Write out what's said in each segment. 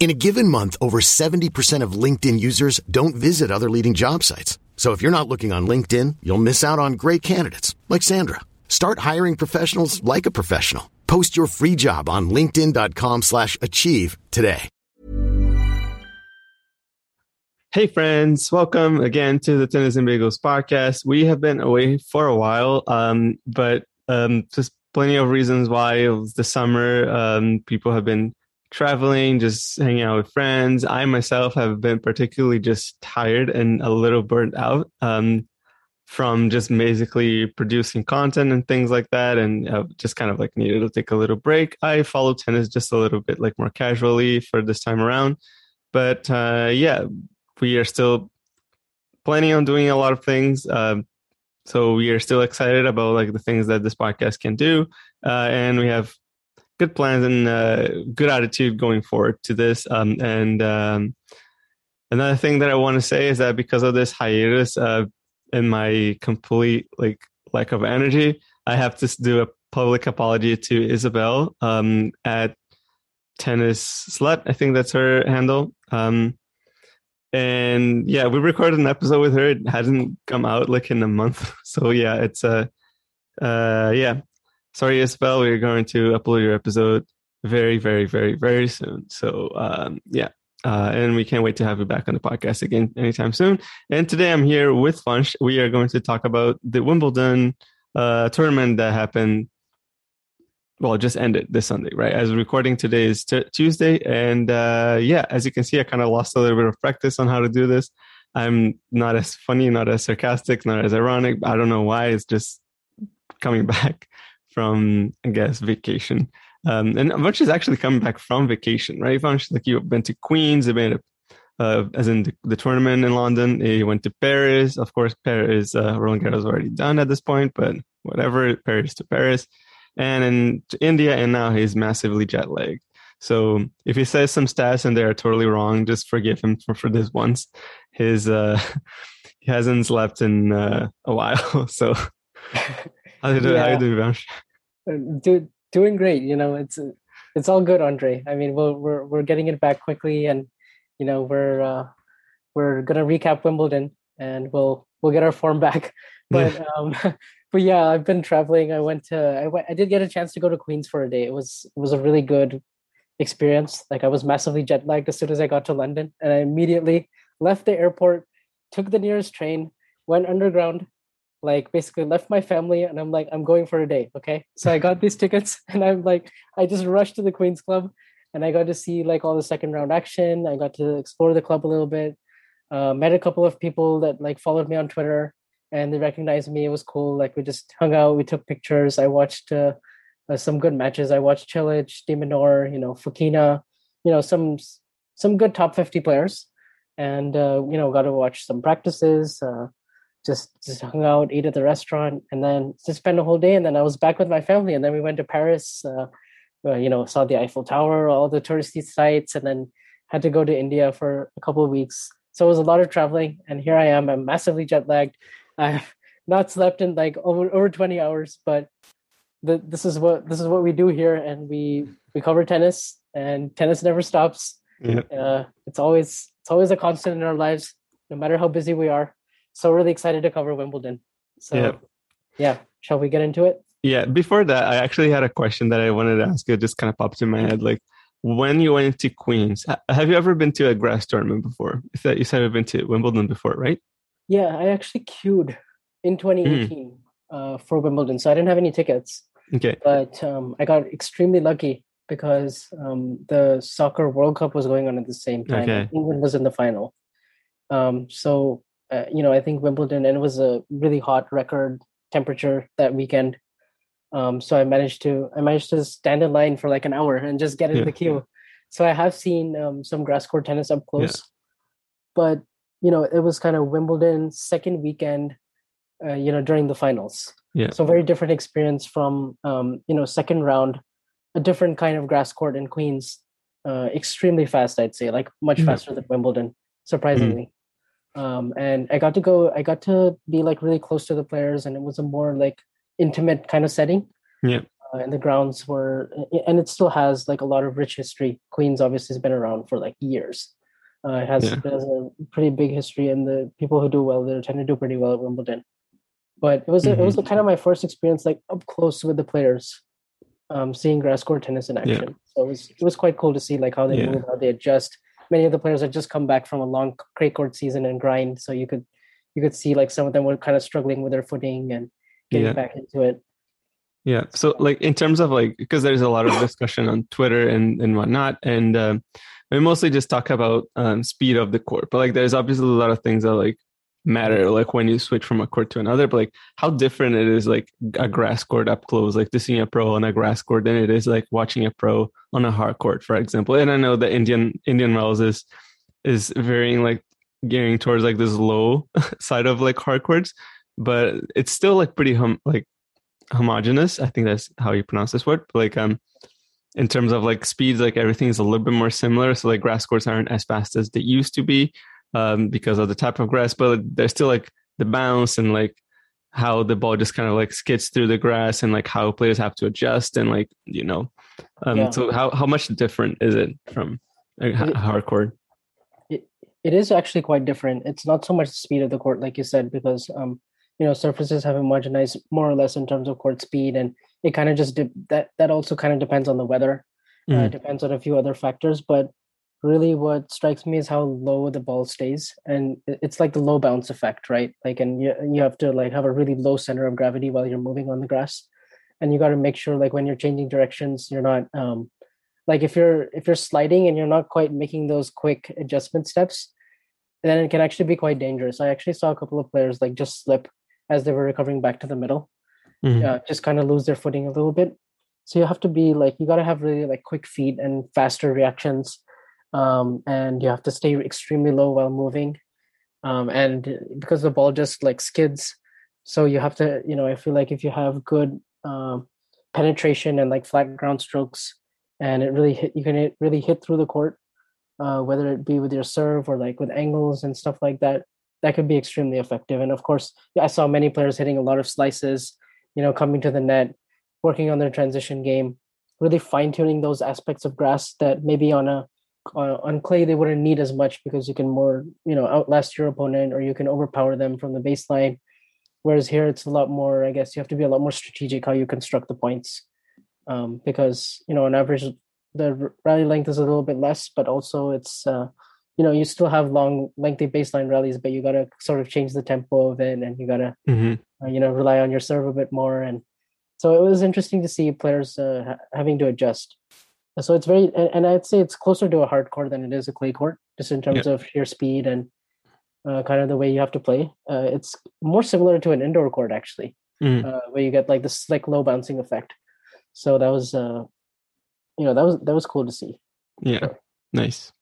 In a given month, over 70% of LinkedIn users don't visit other leading job sites. So if you're not looking on LinkedIn, you'll miss out on great candidates like Sandra. Start hiring professionals like a professional. Post your free job on linkedin.com/achieve today. Hey friends, welcome again to the Tennis and Bagels podcast. We have been away for a while, um, but um, just plenty of reasons why the summer. Um, people have been traveling, just hanging out with friends. I myself have been particularly just tired and a little burnt out um, from just basically producing content and things like that, and uh, just kind of like needed to take a little break. I follow tennis just a little bit like more casually for this time around, but uh, yeah, we are still planning on doing a lot of things. Um, so we are still excited about like the things that this podcast can do, uh, and we have good plans and uh, good attitude going forward to this. Um, and um, another thing that I want to say is that because of this hiatus uh, and my complete like lack of energy, I have to do a public apology to Isabel um, at Tennis Slut. I think that's her handle. Um, and yeah, we recorded an episode with her. It hasn't come out like in a month, so yeah, it's a uh, uh, yeah sorry, Isabel, we're going to upload your episode very, very, very, very soon. So, um, yeah. Uh, and we can't wait to have you back on the podcast again anytime soon. And today I'm here with Funch. We are going to talk about the Wimbledon uh, tournament that happened. Well, just ended this Sunday, right? As recording today is t- Tuesday, and uh, yeah, as you can see, I kind of lost a little bit of practice on how to do this. I'm not as funny, not as sarcastic, not as ironic. I don't know why. It's just coming back from I guess vacation. Um, and Vanch is actually coming back from vacation, right? Vanch, like you've been to Queens, you've been to, uh, as in the, the, tournament in London. He went to Paris. Of course, Paris, uh, Roland Garros already done at this point, but whatever, Paris to Paris. And in to India, and now he's massively jet lagged. So if he says some stats and they are totally wrong, just forgive him for, for this once. His uh, he hasn't slept in uh, a while, so how did yeah. how you doing, Vanch? Do, doing great. You know, it's it's all good, Andre. I mean, we're we're we're getting it back quickly, and you know, we're uh, we're gonna recap Wimbledon, and we'll we'll get our form back. But um, but yeah, I've been traveling. I went to I went I did get a chance to go to Queens for a day. It was it was a really good experience. Like I was massively jet lagged as soon as I got to London, and I immediately left the airport, took the nearest train, went underground, like basically left my family and I'm like, I'm going for a day. Okay. So I got these tickets and I'm like, I just rushed to the Queen's Club and I got to see like all the second round action. I got to explore the club a little bit. Uh, met a couple of people that like followed me on Twitter and they recognized me. It was cool. Like we just hung out, we took pictures. I watched uh, uh, some good matches. I watched Cilic, de Minaur, you know, Fokina, you know, some some good top 50 players. And, uh, you know, got to watch some practices. Uh, just just hung out, ate at the restaurant, and then just spent a whole day. And then I was back with my family, and then we went to Paris. Uh, uh, you know, saw the Eiffel Tower, all the touristy sites, and then had to go to India for a couple of weeks. So it was a lot of traveling, and here I am. I'm massively jet lagged. I've not slept in like over over 20 hours, but the, this is what this is what we do here, and we we cover tennis, and tennis never stops. Yeah. Uh, it's always it's always a constant in our lives, no matter how busy we are so really excited to cover Wimbledon. So yeah. yeah, shall we get into it? Yeah, before that, I actually had a question that I wanted to ask you. It just kind of popped in my head. Like, when you went to Queens, have you ever been to a grass tournament before? You said you said you've been to Wimbledon before, right? Yeah, I actually queued in 2018 mm. uh, for Wimbledon, so I didn't have any tickets. Okay, but um, I got extremely lucky because um, the soccer World Cup was going on at the same time. Okay. England was in the final. Um, so uh, you know, I think Wimbledon, and it was a really hot record temperature that weekend. Um, so I managed to I managed to stand in line for like an hour and just get in yeah. the queue. so I have seen um, some grass court tennis up close, yeah. but you know, it was kind of Wimbledon second weekend, uh, you know, during the finals. Yeah. So very different experience from um, you know second round, a different kind of grass court in Queens, uh, extremely fast. I'd say, like much mm-hmm. faster than Wimbledon, surprisingly. Mm-hmm. Um, and I got to go. I got to be like really close to the players, and it was a more like intimate kind of setting. Yeah. Uh, and the grounds were, and it still has like a lot of rich history. Queens obviously has been around for like years. Uh, it has, yeah. it has a pretty big history, and the people who do well there tend to do pretty well at Wimbledon. But it was mm-hmm. it was mm-hmm. kind of my first experience like up close with the players, um, seeing grass court tennis in action. Yeah. So it was it was quite cool to see like how they yeah. move, how they adjust. Many of the players had just come back from a long clay court season and grind, so you could you could see like some of them were kind of struggling with their footing and getting yeah. back into it. Yeah. So like in terms of like because there's a lot of discussion on Twitter and and whatnot, and um, we mostly just talk about um, speed of the court, but like there's obviously a lot of things that like matter like when you switch from a court to another but like how different it is like a grass court up close like to seeing a pro on a grass court than it is like watching a pro on a hard court for example. And i know the indian indian wells is is varying like gearing towards like this low side of like hard courts but it's still like pretty hum like homogenous i think that's how you pronounce this word. Like um in terms of like speeds like everything's a little bit more similar so like grass courts aren't as fast as they used to be um, because of the type of grass, but there's still like the bounce and like how the ball just kind of like skids through the grass and like how players have to adjust and like you know um, yeah. so how, how much different is it from a hard court it, it is actually quite different it's not so much the speed of the court like you said because um you know surfaces have homogenized more or less in terms of court speed and it kind of just de- that that also kind of depends on the weather mm. uh, depends on a few other factors but really what strikes me is how low the ball stays and it's like the low bounce effect right? Like and you, you have to like have a really low center of gravity while you're moving on the grass and you got to make sure like when you're changing directions you're not um like if you're if you're sliding and you're not quite making those quick adjustment steps then it can actually be quite dangerous. I actually saw a couple of players like just slip as they were recovering back to the middle. Mm-hmm. uh, just kind of lose their footing a little bit. So you have to be like you got to have really like quick feet and faster reactions um, and you have to stay extremely low while moving. Um, and because the ball just like skids so you have to you know i feel like if you have good um, penetration and like flat ground strokes and it really hit you can really hit through the court uh, whether it be with your serve or like with angles and stuff like that that could be extremely effective. And of course i saw many players hitting a lot of slices you know coming to the net working on their transition game really fine tuning those aspects of grass that maybe on a uh, on clay they wouldn't need as much because you can more you know outlast your opponent or you can overpower them from the baseline. Whereas here it's a lot more i guess you have to be a lot more strategic how you construct the points. Um, because you know on average the rally length is a little bit less but also it's uh, you know you still have long lengthy baseline rallies but you got to sort of change the tempo of it and you got to mm-hmm. uh, you know rely on your serve a bit more. And so it was interesting to see players uh, ha- having to adjust so it's very, and I'd say it's closer to a hard court than it is a clay court, just in terms yeah. of sheer speed and uh, kind of the way you have to play. Uh, it's more similar to an indoor court actually, mm. uh, where you get like this slick low bouncing effect. So that was, uh, you know, that was that was cool to see. Yeah, nice.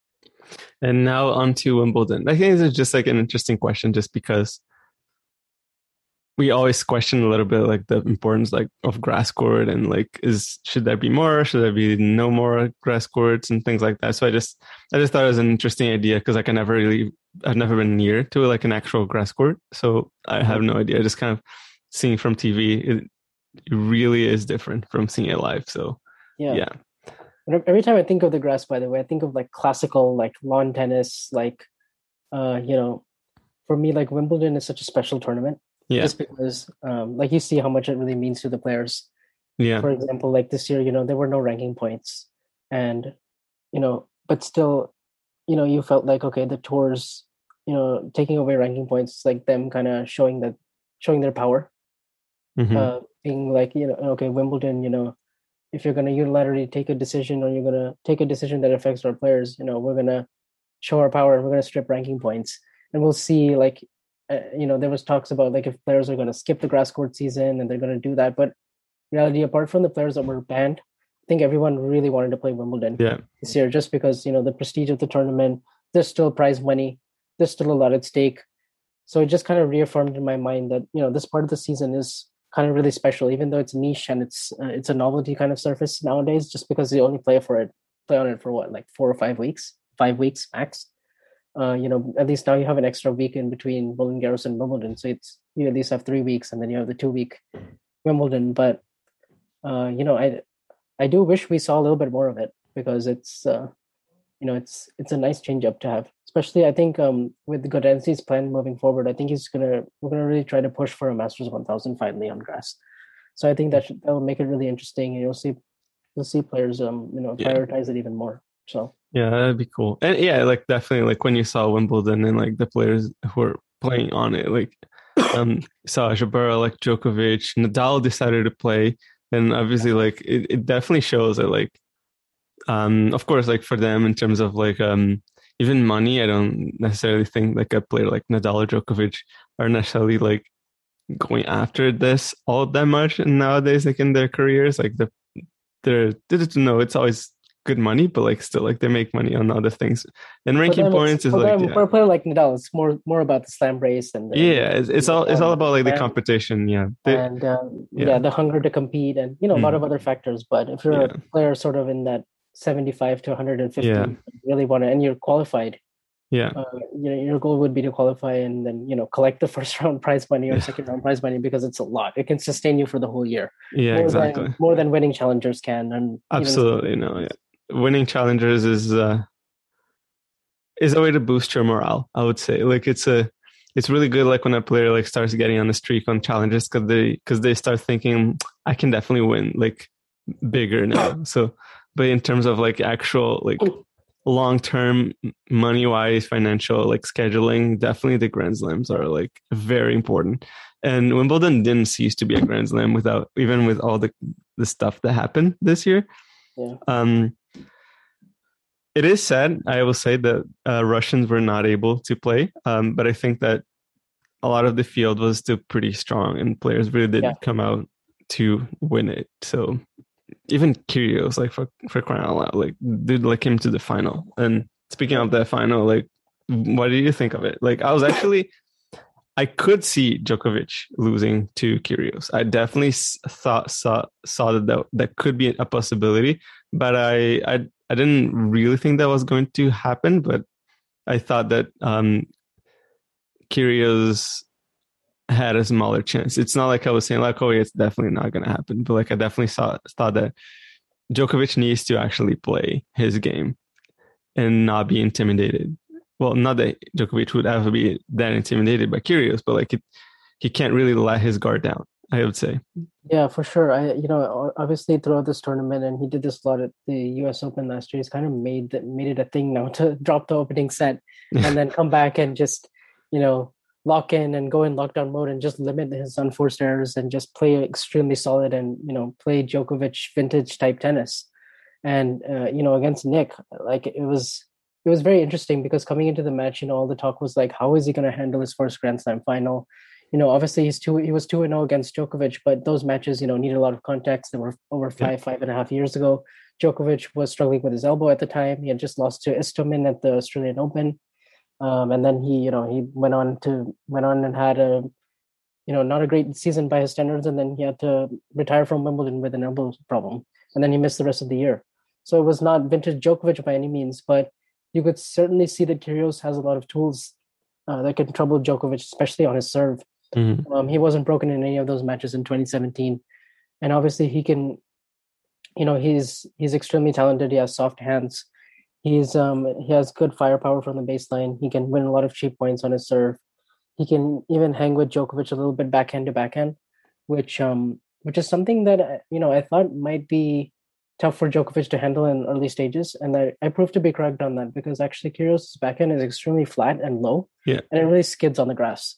And now on to Wimbledon. I think this is just like an interesting question, just because we always question a little bit like the importance like of grass court and like is should there be more? Should there be no more grass courts and things like that? So i just i just thought it was an interesting idea because like i never really i've never been near to like an actual grass court so i have no idea. I just kind of seeing from tv it, it really is different from seeing it live so yeah. yeah. Every time i think of the grass by the way i think of like classical like lawn tennis like uh you know for me like wimbledon is such a special tournament yeah. Just because, um, like, you see how much it really means to the players. Yeah. For example, like this year, you know, there were no ranking points, and you know, but still, you know, you felt like okay, the tours, you know, taking away ranking points, like them kind of showing that, showing their power. Mm-hmm. Uh, being like, you know, okay, Wimbledon, you know, if you're going to unilaterally take a decision or you're going to take a decision that affects our players, you know, we're going to show our power and we're going to strip ranking points. And we'll see, like, uh, you know there was talks about like if players are going to skip the grass court season and they're going to do that but reality apart from the players that were banned I think everyone really wanted to play Wimbledon Yeah. this year just because you know the prestige of the tournament. There's still prize money. There's still a lot at stake. So it just kind of reaffirmed in my mind that you know this part of the season is kind of really special, even though it's niche and it's uh, it's a novelty kind of surface nowadays. Just because you only play for it, play on it for what like four or five weeks, five weeks max. Uh, you know, at least now you have an extra week in between Roland Garros and Wimbledon, so it's you at least have three weeks, and then you have the two week Wimbledon. But uh, you know, I I do wish we saw a little bit more of it because it's uh, you know it's it's a nice change up to have. Especially, I think um, with Gaudenzi's plan moving forward, I think he's gonna we're gonna really try to push for a Masters 1000 finally on grass. So I think that should, that'll make it really interesting, and you'll see you'll see players um you know Yeah. prioritize it even more. So Yeah, that'd be cool. And yeah, like definitely like when you saw Wimbledon and like the players who were playing on it, like um saw Jabeur, like Djokovic, Nadal decided to play. And obviously like it, it definitely shows that like um of course like for them in terms of like um even money, I don't necessarily think like a player like Nadal or Djokovic are necessarily like going after this all that much and nowadays like in their careers. Like the they're no, it's always good money, but like still like they make money on other things. And ranking points is like yeah. for a player like Nadal, it's more more about the slam race and the, yeah, it's, it's all it's all about like the competition. Yeah, They- and um, yeah. yeah. the hunger to compete and you know a lot Mm. of other factors but if you're Yeah. a player sort of in that 75 to 150 Yeah. really want to and you're qualified yeah, uh, you know your goal would be to qualify and then you know collect the first round prize money or second round prize money because it's a lot it can sustain you for the whole year yeah, more exactly. than more than winning challengers can and Absolutely, no, yeah. Winning challengers is uh is a way to boost your morale. I would say, like it's a it's really good. Like when a player like starts getting on the streak on challenges because they because they start thinking I can definitely win like bigger now. So, but in terms of like actual like long term money wise financial like scheduling, definitely the Grand Slams are like very important. And Wimbledon didn't cease to be a Grand Slam without even with all the the stuff that happened this year. Yeah. Um, it is sad, I will say, that uh, Russians were not able to play. Um, but I think that a lot of the field was still pretty strong, and players really did Yeah. come out to win it. So even Kyrgios, like for for crying out loud, like did like him to the final. And speaking of that final, like what do you think of it? Like I was actually. I could see Djokovic losing to Kyrgios. I definitely thought saw saw that, that that could be a possibility, but I I I didn't really think that was going to happen. But I thought that um, had a smaller chance. It's not like I was saying like, oh, it's definitely not going to happen. But like I definitely saw thought that Djokovic needs to actually play his game and not be intimidated. Well, not that Djokovic would ever be that intimidated by Kyrgios, but like it, he can't really let his guard down. I would say. Yeah, for sure. I you know obviously throughout this tournament, and he did this a lot at the U.S. Open last year. He's kind of made that made it a thing now to drop the opening set and then come back and just you know lock in and go in lockdown mode and just limit his unforced errors and just play extremely solid and you know play Djokovic vintage type tennis. And uh, you know against Nick, like it was it was very interesting because coming into the match, you know all the talk was like, how is he going to handle his first Grand Slam final? You know, obviously he's two he was two and zero against Djokovic, but those matches, you know, needed a lot of context. They were over five, five and a half years ago. Djokovic was struggling with his elbow at the time. He had just lost to Istomin at the Australian Open, um, and then he, you know, he went on to went on and had a, you know, not a great season by his standards, and then he had to retire from Wimbledon with an elbow problem, and then he missed the rest of the year. So it was not vintage Djokovic by any means, but you could certainly see that Kyrgios has a lot of tools uh, that can trouble Djokovic, especially on his serve. Mhm. Um, he wasn't broken in any of those matches in 2017, and obviously he can. You know, he's he's extremely talented. He has soft hands. He's um he has good firepower from the baseline. He can win a lot of cheap points on his serve. He can even hang with Djokovic a little bit backhand to backhand, which um which is something that uh, you know I thought might be tough for Djokovic to handle in early stages, and I, I proved to be correct on that because actually Kyrgios' backhand is extremely flat and low, Yeah. and it really skids on the grass.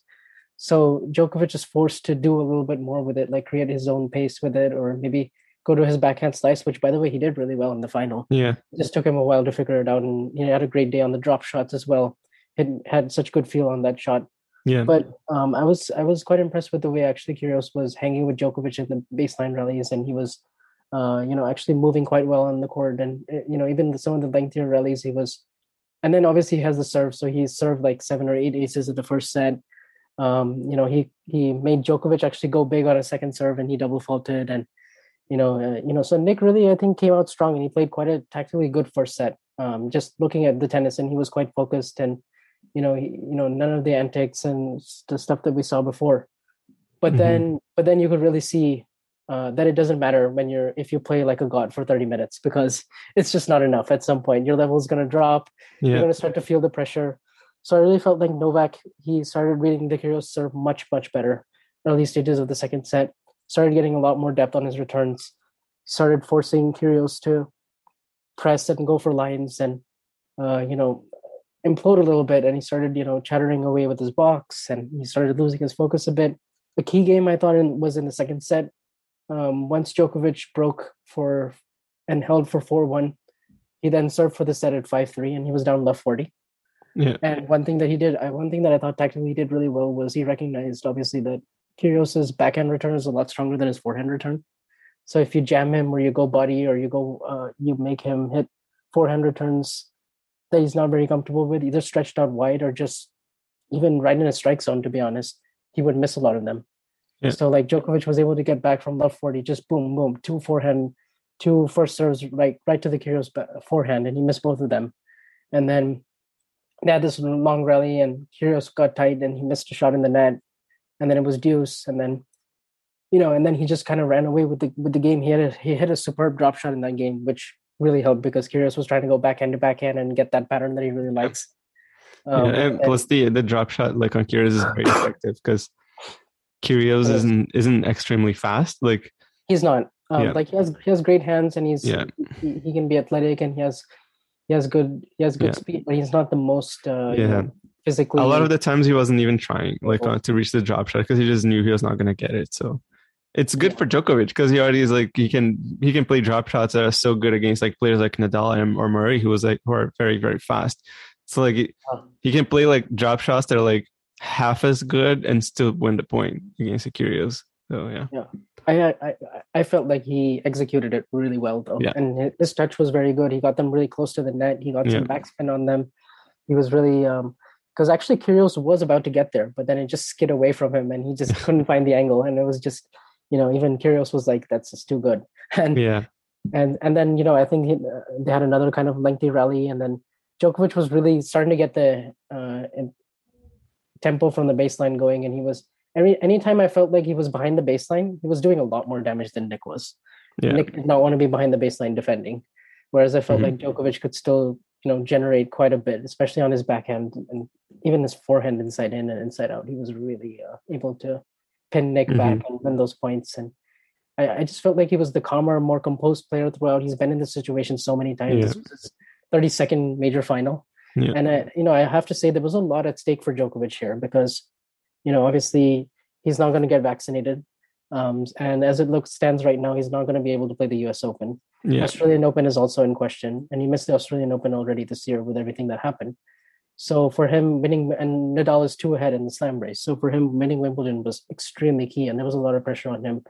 So Djokovic is forced to do a little bit more with it, like create his own pace with it, or maybe go to his backhand slice, which by the way he did really well in the final. Yeah. It just took him a while to figure it out, and he had a great day on the drop shots as well. He had such good feel on that shot. Yeah. But um, I was I was quite impressed with the way actually Kyrgios was hanging with Djokovic in the baseline rallies, and he was uh, you know, actually moving quite well on the court. And, eh, you know, even some of the lengthier rallies, he was, and then obviously he has the serve. So he served like seven or eight aces in the first set. Um, you know, he, he made Djokovic actually go big on a second serve and he double faulted. And, you know, uh, you know, so Nick really, I think, came out strong and he played quite a tactically good first set. Um, just looking at the tennis and he was quite focused and, you know, he, you know, none of the antics and the stuff that we saw before. But mm-hmm. then, but then you could really see uh, that it doesn't matter when you're if you play like a god for 30 minutes because it's just not enough at some point your level is going to drop yeah. you're going to start to feel the pressure so i really felt like novak he started reading the Kyrgios serve much much better early stages of the second set. Started getting a lot more depth on his returns. Started forcing Kyrgios to press and go for lines and uh, you know implode a little bit. And he started you know chattering away with his box and he started losing his focus a bit. A key game i thought in, was in the second set. Um, once Djokovic broke for and held for 4 1, he then served for the set at 5 3 and he was down left 40. Yeah. And one thing that he did, one thing that I thought tactically he did really well was he recognized obviously that Kyrgios's backhand return is a lot stronger than his forehand return. So if you jam him or you go body or you go, uh, you make him hit forehand returns that he's not very comfortable with, either stretched out wide or just even right in a strike zone, to be honest, he would miss a lot of them. Yeah. So like Djokovic was able to get back from left 40, just boom, boom, two forehand, two first serves right right to the Kyrgios forehand, and he missed both of them. And then they had this long rally, and Kyrgios got tight, and he missed a shot in the net, and then it was deuce, and then you know, and then he just kind of ran away with the with the game. He had a, he hit a superb drop shot in that game, which really helped because Kyrgios was trying to go backhand to backhand and get that pattern that he really likes. Um, yeah, and, and plus the the drop shot like on Kyrgios is very effective because Kyrgios isn't isn't extremely fast. Like he's not. Um, yeah. Like he has he has great hands and he's yeah. he, he can be athletic and he has he has good he has good yeah. speed, but he's not the most uh, yeah. You know, physically. A lot of the times he wasn't even trying like uh, to reach the drop shot because he just knew he was not going to get it. So it's good yeah. for Djokovic because he already is like he can he can play drop shots that are so good against like players like Nadal and or Murray who was like who are very very fast. So like he, he can play like drop shots that are like half as good and still win the point against the Kyrgios. So yeah. Yeah. I, I I felt like he executed it really well though, yeah. and his touch was very good. He got them really close to the net. He got yeah. some backspin on them. He was really um because actually Kyrgios was about to get there, but then it just skid away from him, and he just couldn't find the angle. And it was just you know even Kyrgios was like that's just too good. And yeah, and and then you know I think he, uh, they had another kind of lengthy rally, and then Djokovic was really starting to get the uh, tempo from the baseline going, and he was every anytime I felt like he was behind the baseline, he was doing a lot more damage than Nick was. Yeah. Nick did not want to be behind the baseline defending, whereas I felt mm-hmm. like Djokovic could still you know generate quite a bit, especially on his backhand and even his forehand inside in and inside out. He was really uh, able to pin Nick mm-hmm. back and win those points and. I, I, just felt like he was the calmer, more composed player throughout. He's been in this situation so many times. Yeah. This was his 32nd major final. Yeah. And I, you know, I have to say there was a lot at stake for Djokovic here because, you know, obviously he's not going to get vaccinated, um, and as it looks stands right now, he's not going to be able to play the U.S. Open. Yeah. Australian Open is also in question, and he missed the Australian Open already this year with everything that happened. So for him winning, and Nadal is two ahead in the slam race. So for him winning Wimbledon was extremely key, and there was a lot of pressure on him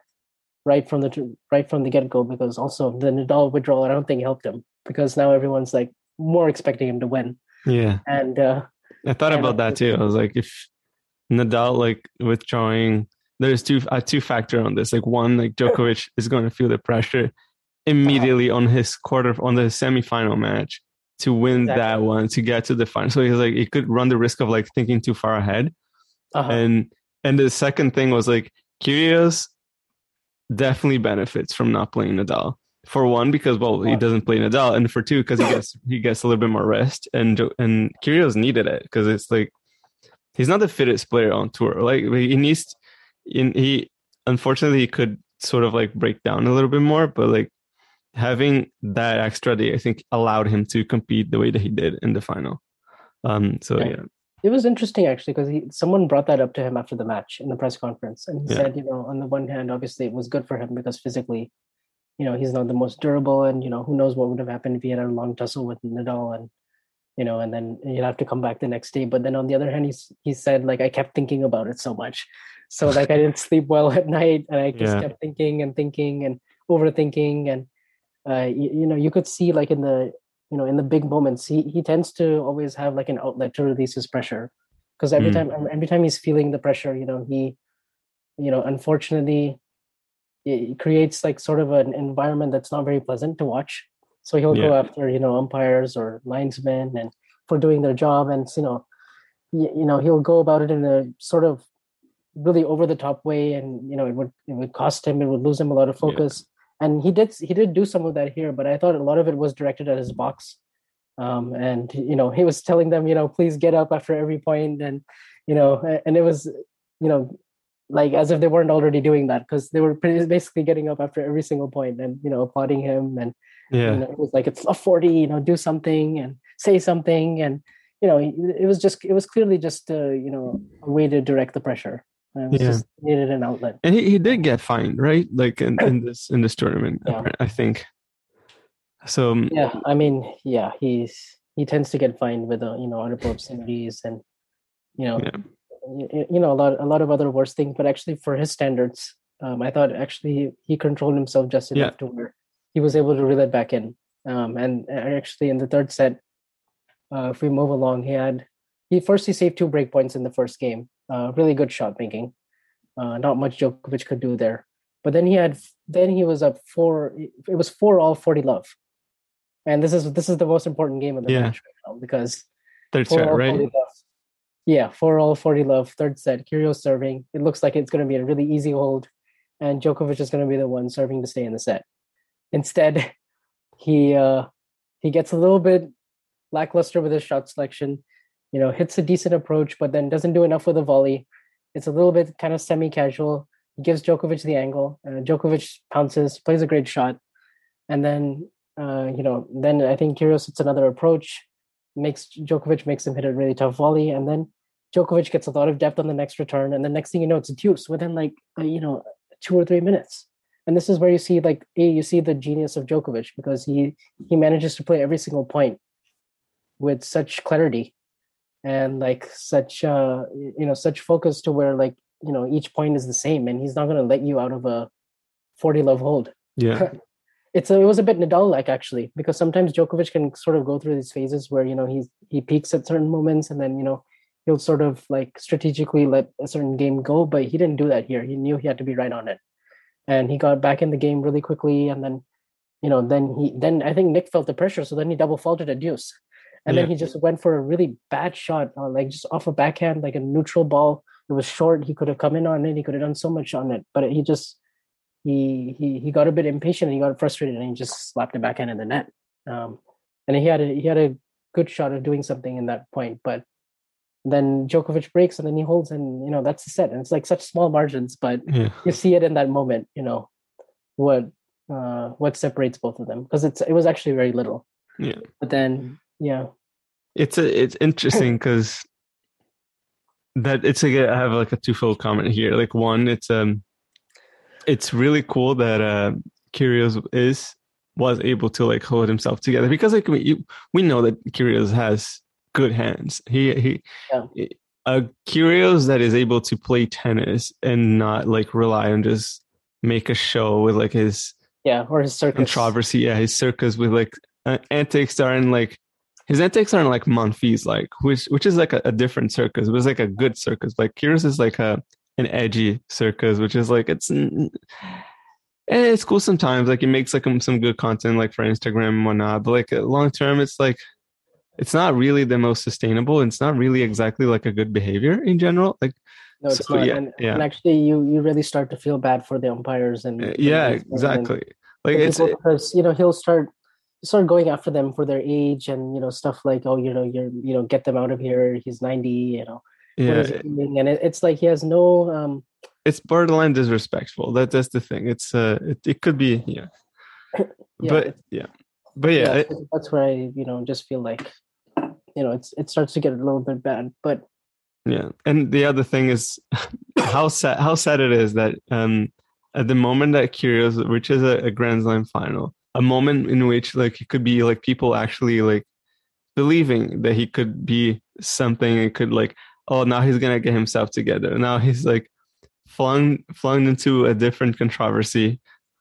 right from the right from the get go because also the Nadal withdrawal I don't think helped him because now everyone's like more expecting him to win. Yeah. And uh, I thought about that too. I was like, if Nadal like withdrawing, there's two a two factor on this. Like one, like Djokovic is going to feel the pressure immediately on his quarter on the semifinal match to win exactly. that one to get to the final. So he's like he could run the risk of like thinking too far ahead. Uh-huh. And and the second thing was like Kyrgios definitely benefits from not playing Nadal for one because well he doesn't play Nadal, and for two because he gets he gets a little bit more rest, and and Kyrgios needed it because it's like he's not the fittest player on tour. Like he needs, in he unfortunately he could sort of like break down a little bit more, but like having that extra day, I think allowed him to compete the way that he did in the final. Um, so yeah. yeah. It was interesting actually because someone brought that up to him after the match in the press conference, and he yeah. said, you know, on the one hand, obviously it was good for him because physically you know he's not the most durable and you know who knows what would have happened if he had a long tussle with Nadal and you know and then you'd have to come back the next day. But then on the other hand he's he said like I kept thinking about it so much. So like I didn't sleep well at night and I just yeah. kept thinking and thinking and overthinking. And uh, you, you know you could see like in the you know in the big moments he he tends to always have like an outlet to release his pressure. Because every Mm. time every time he's feeling the pressure you know he you know unfortunately it creates like sort of an environment that's not very pleasant to watch so he'll go after you know umpires or linesmen and for doing their job. And you know y- you know he'll go about it in a sort of really over the top way. And you know it would it would cost him it would lose him a lot of focus. And he did he did do some of that here but i thought a lot of it was directed at his box. Um and you know he was telling them you know please get up after every point. And you know and it was you know like as if they weren't already doing that because they were pretty, basically getting up after every single point and you know applauding him and Yeah. you know, it was like it's a 40 you know do something and say something and you know it was just it was clearly just uh, you know a way to direct the pressure it was Yeah. just needed an outlet And he, he did get fined, right? Like in, in this in this tournament, Yeah. I think. So um, yeah i mean yeah he's he tends to get fined with uh, you know audible obscenities and you know Yeah. y- you know a lot a lot of other worse things but actually for his standards um i thought actually he, he controlled himself just enough to where he was able to reel it back in um and actually in the third set uh if we move along he had he first he saved two break points in the first game uh really good shot making uh not much Djokovic could do there but then he had then he was up four it was four all 40 love and this is this is the most important game of the Yeah. match right now because third set, right. Yeah, four all 40 love, third set. Kyrgios serving. It looks like it's going to be a really easy hold, and Djokovic is going to be the one serving to stay in the set. Instead, he uh, he gets a little bit lackluster with his shot selection. You know, hits a decent approach, but then doesn't do enough with the volley. It's a little bit kind of semi-casual. He gives Djokovic the angle. Uh, Djokovic pounces, plays a great shot, and then uh, you know, then I think Kyrgios hits another approach makes Djokovic makes him hit a really tough volley, and then Djokovic gets a lot of depth on the next return, and the next thing you know, it's a deuce within like uh, you know two or three minutes. And this is where you see like a you see the genius of Djokovic because he he manages to play every single point with such clarity and like such uh you know such focus to where like you know each point is the same, and he's not going to let you out of a forty love hold. Yeah. it's a, it was a bit Nadal like actually because sometimes Djokovic can sort of go through these phases where you know he's he peaks at certain moments and then you know he'll sort of like strategically let a certain game go but he didn't do that here. He knew he had to be right on it and he got back in the game really quickly and then you know then he then I think Nick felt the pressure so then he double faulted at deuce. And then he just went for a really bad shot uh, like just off a backhand like a neutral ball. It was short he could have come in on it he could have done so much on it but he just he he he got a bit impatient and he got frustrated and he just slapped it backhand in the net. Um, and he had a he had a good shot of doing something in that point, but then Djokovic breaks and then he holds and you know that's the set. And it's like such small margins, but Yeah. you see it in that moment, you know, what uh what separates both of them because it's it was actually very little. Yeah. But then yeah, It's a, it's interesting because that it's like a I have like a twofold comment here. Like one, it's um, it's really cool that uh, Kyrgios is was able to like hold himself together because like we you, we know that Kyrgios has good hands. He he. Yeah. A Kyrgios that is able to play tennis and not like rely on just make a show with like his yeah, or his circus. controversy. Yeah, his circus with like uh, antics aren't like his antics aren't like Monfils like, which which is like a, a different circus. It was like a good circus. Like Kyrgios is like a an edgy circus, which is like it's eh, it's cool sometimes. Like it makes like some good content like for Instagram and whatnot. But like long term, it's like it's not really the most sustainable. It's not really exactly like a good behavior in general. Like No, it's So, not. yeah, and, yeah. and actually, you you really start to feel bad for the umpires and uh, and yeah, and- exactly. Like it's because you know he'll start start going after them for their age and you know stuff like oh you know you're you know get them out of here he's 90 you know yeah, and it, it's like he has no um it's borderline disrespectful. That that's the thing. It's uh, it, it could be yeah, yeah, but yeah, but yeah, yeah, that's where I you know just feel like you know it's it starts to get a little bit bad but yeah. And the other thing is how sad how sad it is that um at the moment that Kyrgios reaches a, a Grand Slam final, a moment in which like it could be like people actually like believing that he could be something and could like oh now he's gonna get himself together now he's like flung flung into a different controversy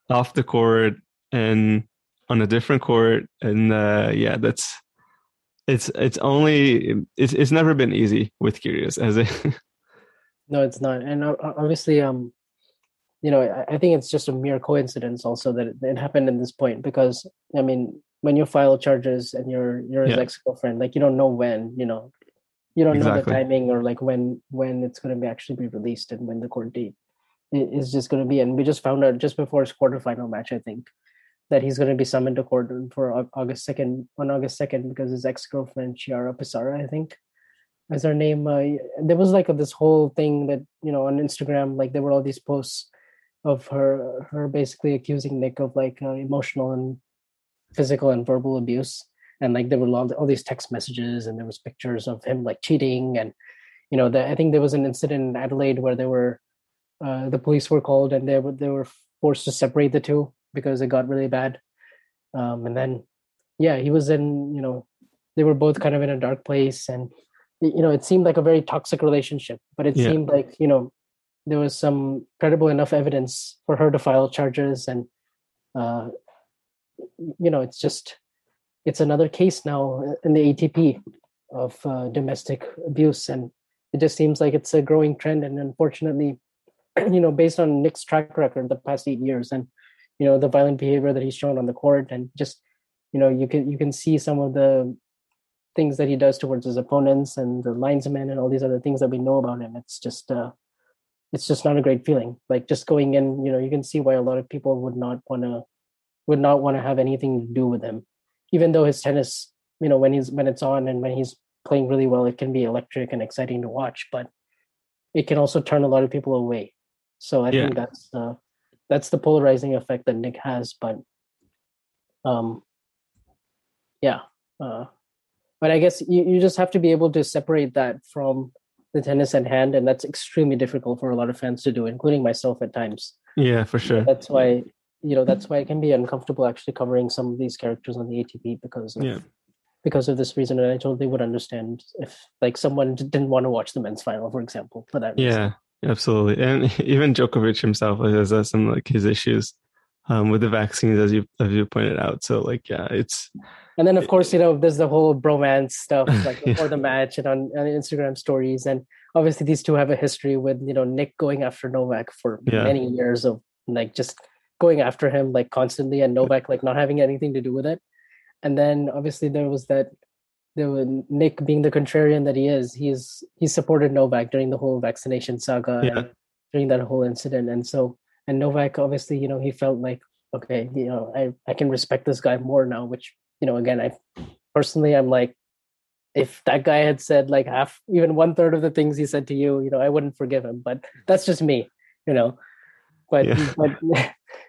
off the court and on a different court, and uh, yeah, that's it's it's only it's it's never been easy with Kyrgios as it. no, it's not, and uh, obviously, um, you know, I, I think it's just a mere coincidence also that it, it, happened in this point because I mean, when you file charges and you're you're his yeah. ex girlfriend, like you don't know when, you know, you don't exactly. know the timing or like when when it's going to be actually be released and when the court date is just going to be. And we just found out just before his quarterfinal match, I think, that he's going to be summoned to court for August second on August second because his ex girlfriend Chiara Passari, I think, is her name. Uh, there was like a, this whole thing that you know on Instagram, like there were all these posts of her her basically accusing Nick of like uh, emotional and physical and verbal abuse. And like there were all, all these text messages and there was pictures of him like cheating. And you know the, i think there was an incident in adelaide where there were uh, the police were called and they were they were forced to separate the two because it got really bad um, and then yeah he was in you know they were both kind of in a dark place and you know it seemed like a very toxic relationship but it yeah. seemed like you know there was some credible enough evidence for her to file charges and uh, you know it's just it's another case now in the ATP of uh, domestic abuse, and it just seems like it's a growing trend. And unfortunately, you know, based on Nick's track record the past eight years, and you know the violent behavior that he's shown on the court, and just you know you can you can see some of the things that he does towards his opponents and the linesmen and all these other things that we know about him. It's just uh, it's just not a great feeling. Like just going in, you know, you can see why a lot of people would not want to would not want to have anything to do with him even though his tennis, you know, when he's when it's on and when he's playing really well, it can be electric and exciting to watch, but it can also turn a lot of people away. So I yeah. think that's the that's the polarizing effect that Nick has. But um yeah. Uh but I guess you, you just have to be able to separate that from the tennis at hand, and that's extremely difficult for a lot of fans to do, including myself at times. Yeah, for sure. That's why you know that's why it can be uncomfortable actually covering some of these characters on the ATP because of, yeah. because of this reason. And I totally would understand if like someone didn't want to watch the men's final, for example, for that. Reason. Yeah, absolutely. And even Djokovic himself has uh, some like his issues um, with the vaccines, as you as you pointed out. So like, yeah, it's. And then of course you know there's the whole bromance stuff like before yeah. the match and on, on Instagram stories and obviously these two have a history with you know Nick going after Novak for yeah. many years of like just going after him like constantly and Novak like not having anything to do with it. And then obviously there was that was Nick being the contrarian that he is, he's he supported Novak during the whole vaccination saga yeah. during that whole incident. And so and Novak obviously, you know, he felt like, okay, you know, I, I can respect this guy more now, which, you know, again, I personally I'm like, if that guy had said like half even one third of the things he said to you, you know, I wouldn't forgive him. But that's just me, you know. But yeah. but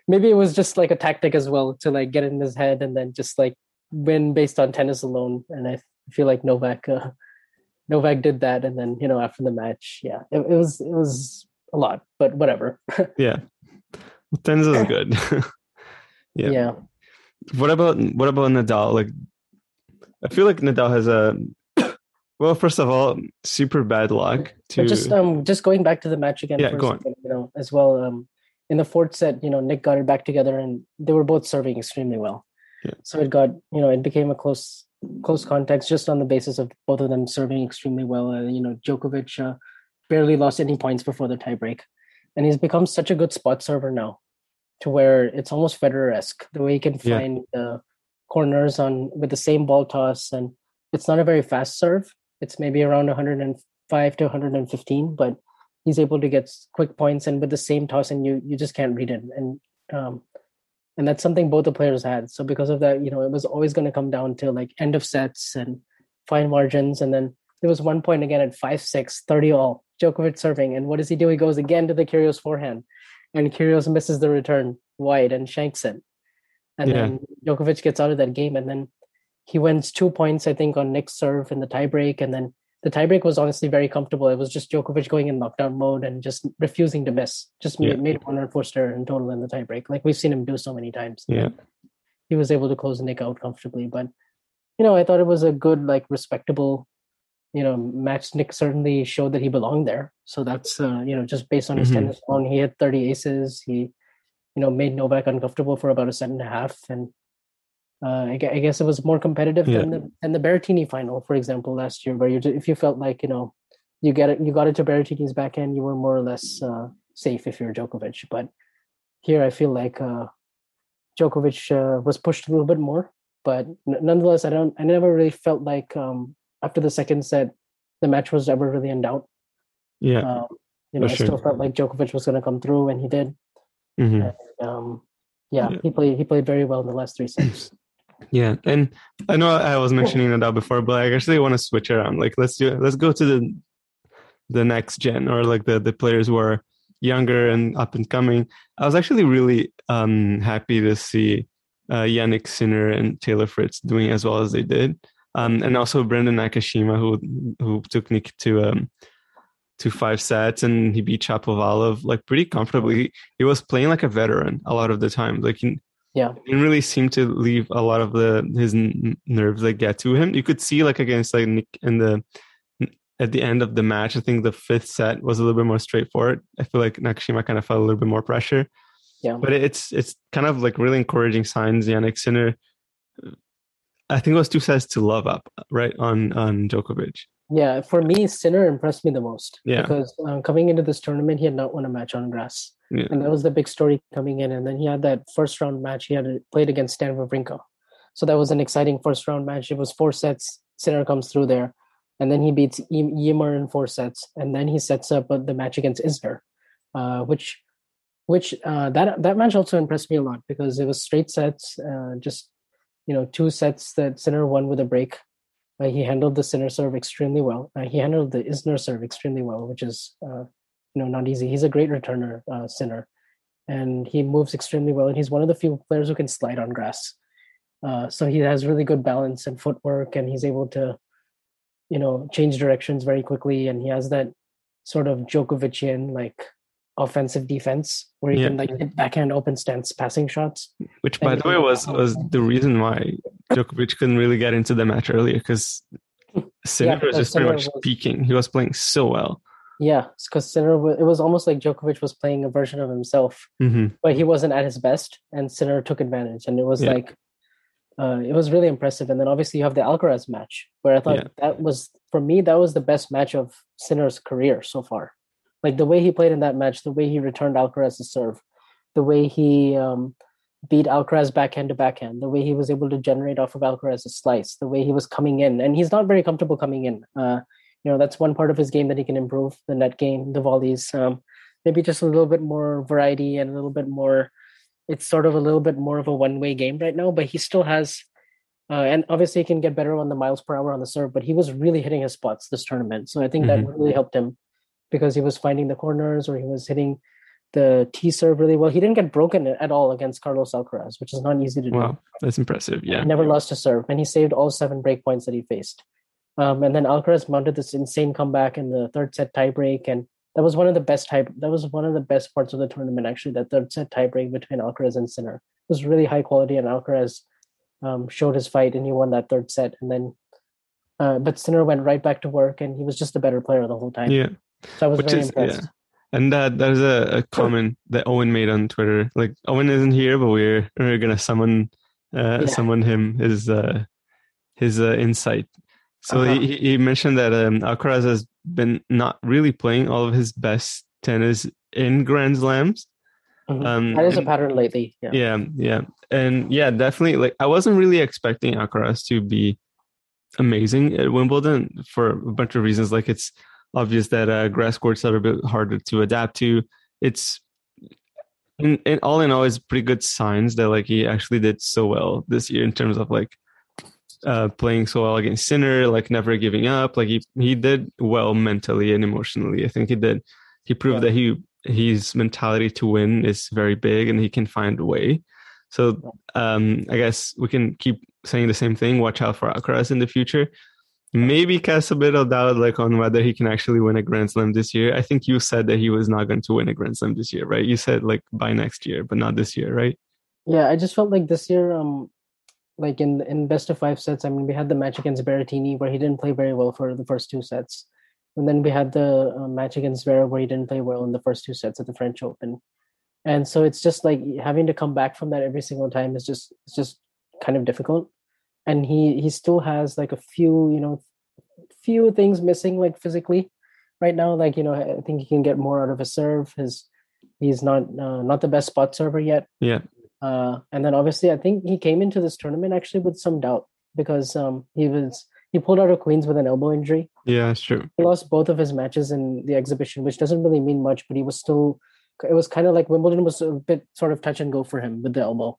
maybe it was just like a tactic as well to like get in his head and then just like win based on tennis alone. And I feel like Novak, uh, Novak did that, and then you know after the match, yeah, it, it was it was a lot, but whatever. yeah, tennis is good. yeah. Yeah. What about what about Nadal? Like, I feel like Nadal has a well, first of all, super bad luck. To just um just going back to the match again. Yeah, go on. Second, you know, as well. Um, in the fourth set, you know, Nick got it back together and they were both serving extremely well. Yeah. So it got, you know, it became a close close context just on the basis of both of them serving extremely well. Uh, you know, Djokovic uh, barely lost any points before the tiebreak, and he's become such a good spot server now, to where it's almost Federer-esque the way he can find yeah. the corners on with the same ball toss, and it's not a very fast serve. It's maybe around 105 to 115, but he's able to get quick points and with the same toss and you you just can't read it and um and that's something both the players had. So because of that you know it was always going to come down to like end of sets and fine margins. And then there was one point again at 5-6 30 all Djokovic serving. And what does he do? He goes again to the Kyrgios forehand. And Kyrgios misses the return wide and shanks it. And yeah. then Djokovic gets out of that game. And then he wins two points I think on Nick's serve in the tiebreak. And then the tiebreak was honestly very comfortable. It was just Djokovic going in lockdown mode and just refusing to miss. Just yeah. made, made one unforced error in total in the tiebreak. Like we've seen him do so many times. Yeah. He was able to close Nick out comfortably. But, you know, I thought it was a good, like respectable, you know, match. Nick certainly showed that he belonged there. So that's, uh, you know, just based on his mm-hmm. tennis alone, he had 30 aces. He, you know, made Novak uncomfortable for about a set and a half. And uh, I, I, guess it was more competitive yeah. than the than the Berrettini final, for example, last year, where you if you felt like you know you get it, you got it to Berrettini's backhand, you were more or less uh, safe if you're Djokovic. But here, I feel like uh, Djokovic uh, was pushed a little bit more. But n- nonetheless, I don't. I never really felt like um, after the second set, the match was ever really in doubt. Yeah. Um, you know, I still felt like Djokovic was going to come through, and he did. Mm-hmm. And, um, yeah, yeah, he played. He played very well in the last three sets. Yeah, and I know I was mentioning Nadal before, but I actually want to switch around. Like, let's do let's go to the the next gen or like the the players who are younger and up and coming. I was actually really um, happy to see uh, Jannik Sinner and Taylor Fritz doing as well as they did, um, and also Brandon Nakashima who who took Nick to um, to five sets and he beat Shapovalov like pretty comfortably. He was playing like a veteran a lot of the time. Like he, yeah, didn't really seem to leave a lot of the his nerves like get to him. You could see like against like Nick in the at the end of the match. I think the fifth set was a little bit more straightforward. I feel like Nakashima kind of felt a little bit more pressure. Yeah, but it's it's kind of like really encouraging signs. Jannik Sinner, uh, I think it was two sets to love up right on on Djokovic. Yeah, for me, Sinner impressed me the most. Yeah. Because um, coming into this tournament, he had not won a match on grass. Yeah. And that was the big story coming in. And then he had that first round match. He had played against Stan Wawrinka. So that was an exciting first round match. It was four sets. Sinner comes through there. And then he beats Ymer in four sets. And then he sets up the match against Isner, uh, which which uh, that that match also impressed me a lot because it was straight sets, uh, just you know two sets that Sinner won with a break he handled the Sinner serve extremely well. Uh, he handled the Isner serve extremely well, which is uh, you know not easy. He's a great returner, uh, Sinner, and he moves extremely well. And he's one of the few players who can slide on grass. Uh, so he has really good balance and footwork, and he's able to, you know, change directions very quickly. And he has that sort of Djokovician like offensive defense where you yeah. can like hit backhand open stance passing shots. Which, by the way, was was the reason why Djokovic couldn't really get into the match earlier because Sinner yeah, was just pretty much was, peaking. He was playing so well. Yeah, because Sinner, it was almost like Djokovic was playing a version of himself, mm-hmm. but he wasn't at his best, and Sinner took advantage, and it was yeah. like. Uh, it was really impressive, and then obviously you have the Alcaraz match, where I thought that was for me that was the best match of Sinner's career so far like the way he played in that match, the way he returned Alcaraz's serve, the way he um, beat Alcaraz backhand to backhand, the way he was able to generate off of Alcaraz's slice, the way he was coming in, and he's not very comfortable coming in. Uh, you know, that's one part of his game that he can improve: the net game, the volleys, um, maybe just a little bit more variety and a little bit more. It's sort of a little bit more of a one-way game right now, but he still has. Uh, and obviously, he can get better on the miles per hour on the serve, but he was really hitting his spots this tournament. So I think mm-hmm. that really helped him because he was finding the corners or he was hitting the T serve really well. He didn't get broken at all against Carlos Alcaraz, which is not easy to do. Wow, that's impressive. Yeah, he never lost a serve, and he saved all seven break points that he faced. Um, and then Alcaraz mounted this insane comeback in the third set tiebreak, and that was one of the best type. That was one of the best parts of the tournament. Actually, that third set tiebreak between Alcaraz and Sinner it was really high quality, and Alcaraz um, showed his fight, and he won that third set. And then, uh, but Sinner went right back to work, and he was just a better player the whole time. Yeah. So I was Which very is, impressed. Yeah. And that there's a, a comment that Owen made on Twitter. Like Owen isn't here, but we're we're gonna summon uh, yeah. summon him his uh, his uh, insight. So uh-huh. he he mentioned that um, Alcaraz has been not really playing all of his best tennis in Grand Slams. Mm-hmm. Um, that is and, a pattern lately. Yeah. yeah, yeah, and yeah, definitely. Like I wasn't really expecting Alcaraz to be amazing at Wimbledon for a bunch of reasons. Like it's obvious that uh, grass courts are a bit harder to adapt to. It's in, in all in all, it's pretty good signs that like he actually did so well this year in terms of like uh, playing so well against Sinner, like never giving up. Like he he did well mentally and emotionally. I think he did. He proved yeah. that he his mentality to win is very big and he can find a way. So um, I guess we can keep saying the same thing. Watch out for Alcaraz in the future maybe cast a bit of doubt like on whether he can actually win a grand slam this year. I think you said that he was not going to win a grand slam this year right? You said like by next year but not this year right? Yeah i just felt like this year um like in in best of five sets i mean we had the match against Berrettini where he didn't play very well for the first two sets. And then we had the uh, match against Zverev where he didn't play well in the first two sets at the French Open. and so it's just like having to come back from that every single time is just it's just kind of difficult and he he still has like a few you know few things missing like physically right now like you know i think he can get more out of his serve his he's not uh, not the best spot server yet Yeah. uh, and then obviously i think he came into this tournament actually with some doubt because um he was he pulled out of queens with an elbow injury Yeah, it's true. he lost both of his matches in the exhibition, which doesn't really mean much, but he was still. It was kind of like Wimbledon was a bit sort of touch and go for him with the elbow,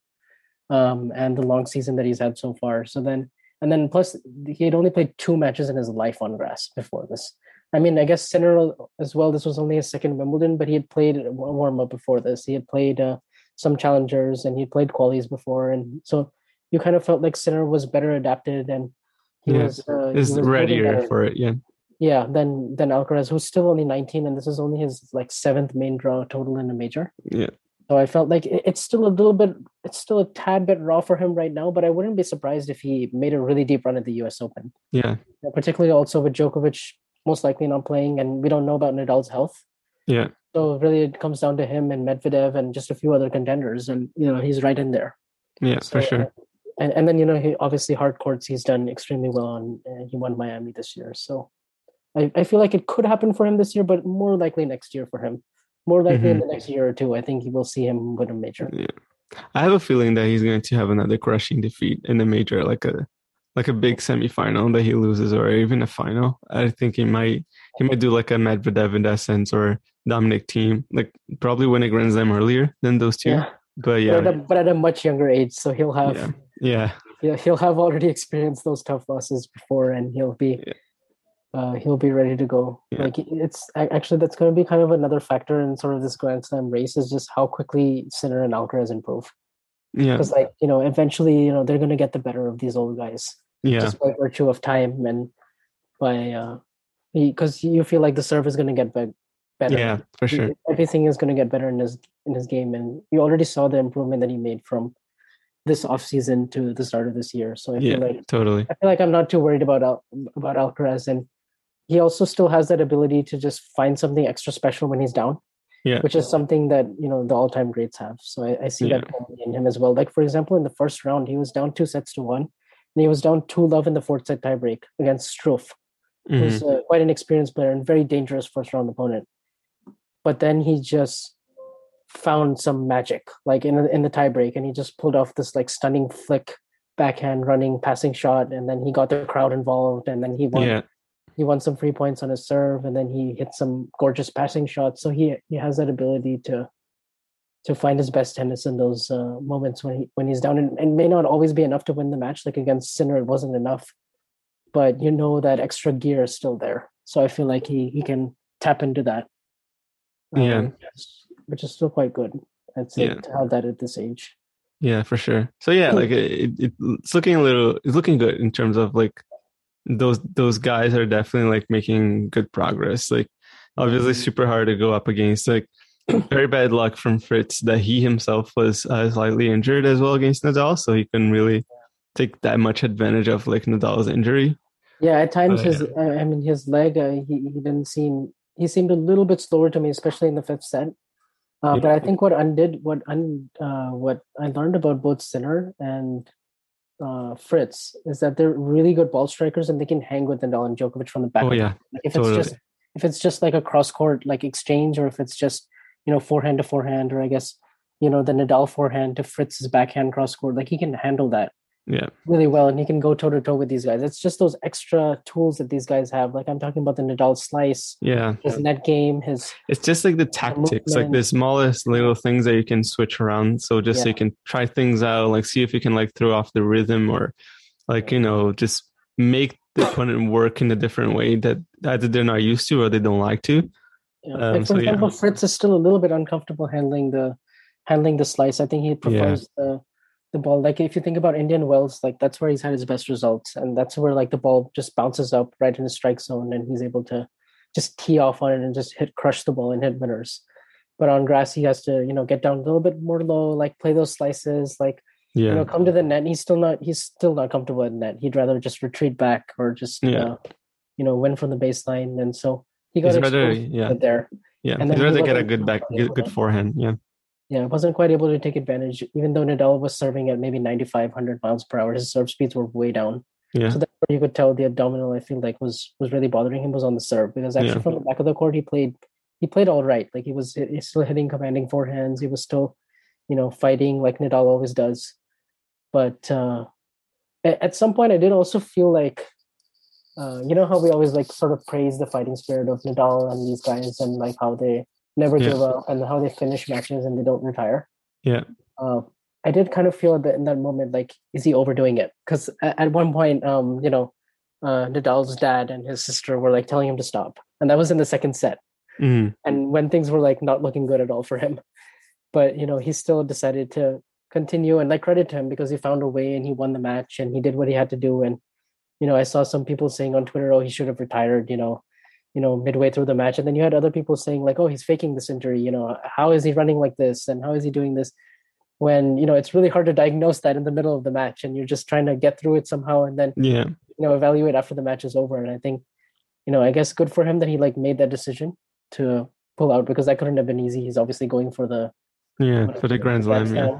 um, and the long season that he's had so far. So then, and then plus he had only played two matches in his life on grass before this. I mean, I guess Sinner as well. This was only his second Wimbledon, but he had played a warm up before this. He had played uh, some challengers and he played qualies before, and so you kind of felt like Sinner was better adapted and he Yeah, was uh, he Is was readier for it. Yeah. yeah than than alcaraz who's still only 19 and this is only his like seventh main draw total in a major Yeah. So i felt like it's still a little bit it's still a tad bit raw for him right now but i wouldn't be surprised if he made a really deep run at the us open Yeah. particularly also with Djokovic most likely not playing and we don't know about nadal's health Yeah. so really it comes down to him and medvedev and just a few other contenders and you know he's right in there Yeah. For sure. uh, and and then you know he obviously hard courts he's done extremely well on. Uh, he won Miami this year, so I, I feel like it could happen for him this year, but more likely next year for him. More likely in mm-hmm. the next year or two, I think you will see him win a major. Yeah. I have a feeling that he's going to have another crushing defeat in a major, like a like a big semifinal that he loses, or even a final. I think he might he might do like a Medvedev in that sense, or Dominic Thiem, like probably win a Grand Slam earlier than those two. Yeah, But But, yeah, at a, but at a much younger age, so he'll have yeah, yeah, yeah, he'll have already experienced those tough losses before, and he'll be Yeah. Uh, he'll be ready to go. Yeah. Like it's actually that's going to be kind of another factor in sort of this Grand Slam race is just how quickly Sinner and Alcaraz improve. yeah, Because like you know, eventually you know they're going to get the better of these old guys yeah, just by virtue of time and by uh because you feel like the serve is going to get be- better. yeah, for sure. Everything is going to get better in his in his game, and you already saw the improvement that he made from this off season to the start of this year. So I Yeah, feel like totally. I feel like I'm not too worried about Al- about Alcaraz, and he also still has that ability to just find something extra special when he's down, Yeah, which is something that you know the all time greats have. So I, I see Yeah. that in him as well. Like for example, in the first round, he was down two sets to one, and he was down two love in the fourth set tiebreak against Struff, Mhm. who's uh, quite an experienced player and very dangerous first round opponent. But then he just found some magic, like in the- in the tiebreak, and he just pulled off this like stunning flick, backhand running passing shot, and then he got the crowd involved, and then he won. yeah, He won some free points on his serve, and then he hit some gorgeous passing shots. So he he has that ability to to find his best tennis in those uh, moments when he when he's down, and, and may not always be enough to win the match. Like against Sinner, it wasn't enough, but you know that extra gear is still there. So I feel like he he can tap into that. Yeah. um, which is still quite good. I'd say Yeah. to have that at this age. yeah, for sure. So yeah, like it, it, it's looking a little, it's looking good in terms of like those those guys are definitely like making good progress. Like obviously super hard to go up against. Like very bad luck from Fritz that he himself was uh, slightly injured as well against Nadal, so he couldn't really take that much advantage of like Nadal's injury. Yeah, at times Oh, his I I mean his leg uh, he he didn't seem he seemed a little bit slower to me, especially in the fifth set. Uh, Yeah. But I think what undid what un, uh, what I learned about both Sinner and uh, Fritz is that they're really good ball strikers and they can hang with Nadal and Djokovic from the back. Oh yeah. Like, if totally. it's just if it's just like a cross court like exchange, or if it's just you know forehand to forehand, or I guess you know the Nadal forehand to Fritz's backhand cross court, like he can handle that yeah, really well and he can go toe to toe with these guys. It's just those extra tools that these guys have. Like I'm talking about the Nadal slice, yeah. his net game, his It's just like the tactics, like the smallest little things that you can switch around. So just so you can try things out, like see if you can like throw off the rhythm or like, you know, just make the opponent work in a different way that either they're not used to or they don't like to. you know, Um, like for so, yeah. Fritz is still a little bit uncomfortable handling the handling the slice. I think he prefers the the ball. Like if you think about Indian Wells, like that's where he's had his best results, and that's where like the ball just bounces up right in his strike zone, and he's able to just tee off on it and just hit crush the ball and hit winners. But on grass, he has to you know get down a little bit more low, like play those slices, like Yeah. you know come to the net. He's still not he's still not comfortable at net. He'd rather just retreat back or just Yeah. uh, you know win from the baseline, and so he got rather, yeah, there. yeah. and He'd rather get a good back, good, good forehand. Yeah. Yeah, I wasn't quite able to take advantage. Even though Nadal was serving at maybe 9,500 miles per hour, his serve speeds were way down. Yeah. So that's where you could tell the abdominal. I feel like was was really bothering him was on the serve because actually Yeah. from the back of the court he played he played all right. Like he was he's still hitting commanding forehands. He was still, you know, fighting like Nadal always does. But uh, at some point, I did also feel like, uh, you know, how we always like sort of praise the fighting spirit of Nadal and these guys and like how they never Yeah. give up and how they finish matches and they don't retire. Yeah. Uh, I did kind of feel that in that moment, like, is he overdoing it? Because at one point, um, you know, uh, Nadal's dad and his sister were like telling him to stop, and that was in the second set Mhm. and when things were like not looking good at all for him but you know he still decided to continue and like credit to him because he found a way and he won the match and he did what he had to do and you know i saw some people saying on twitter oh he should have retired you know you know midway through the match and then you had other people saying like oh he's faking this injury you know how is he running like this and how is he doing this when you know it's really hard to diagnose that in the middle of the match and you're just trying to get through it somehow and then Yeah. you know evaluate after the match is over and i think you know i guess good for him that he like made that decision to pull out because that couldn't have been easy he's obviously going for the Yeah. For the Grand Slam. Yeah.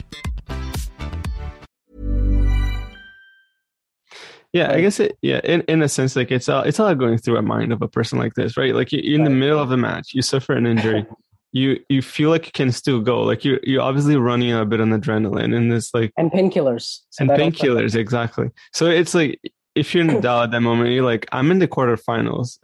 Yeah, I guess it. Yeah, in, in a sense, like it's all it's all going through a mind of a person like this, right? Like you, you're in the middle of a match, you suffer an injury, you you feel like you can still go, like you you're obviously running a bit on adrenaline, and this like and painkillers So and painkillers exactly. So it's like if you're in Nadal at that moment, you're like, I'm in the quarterfinals.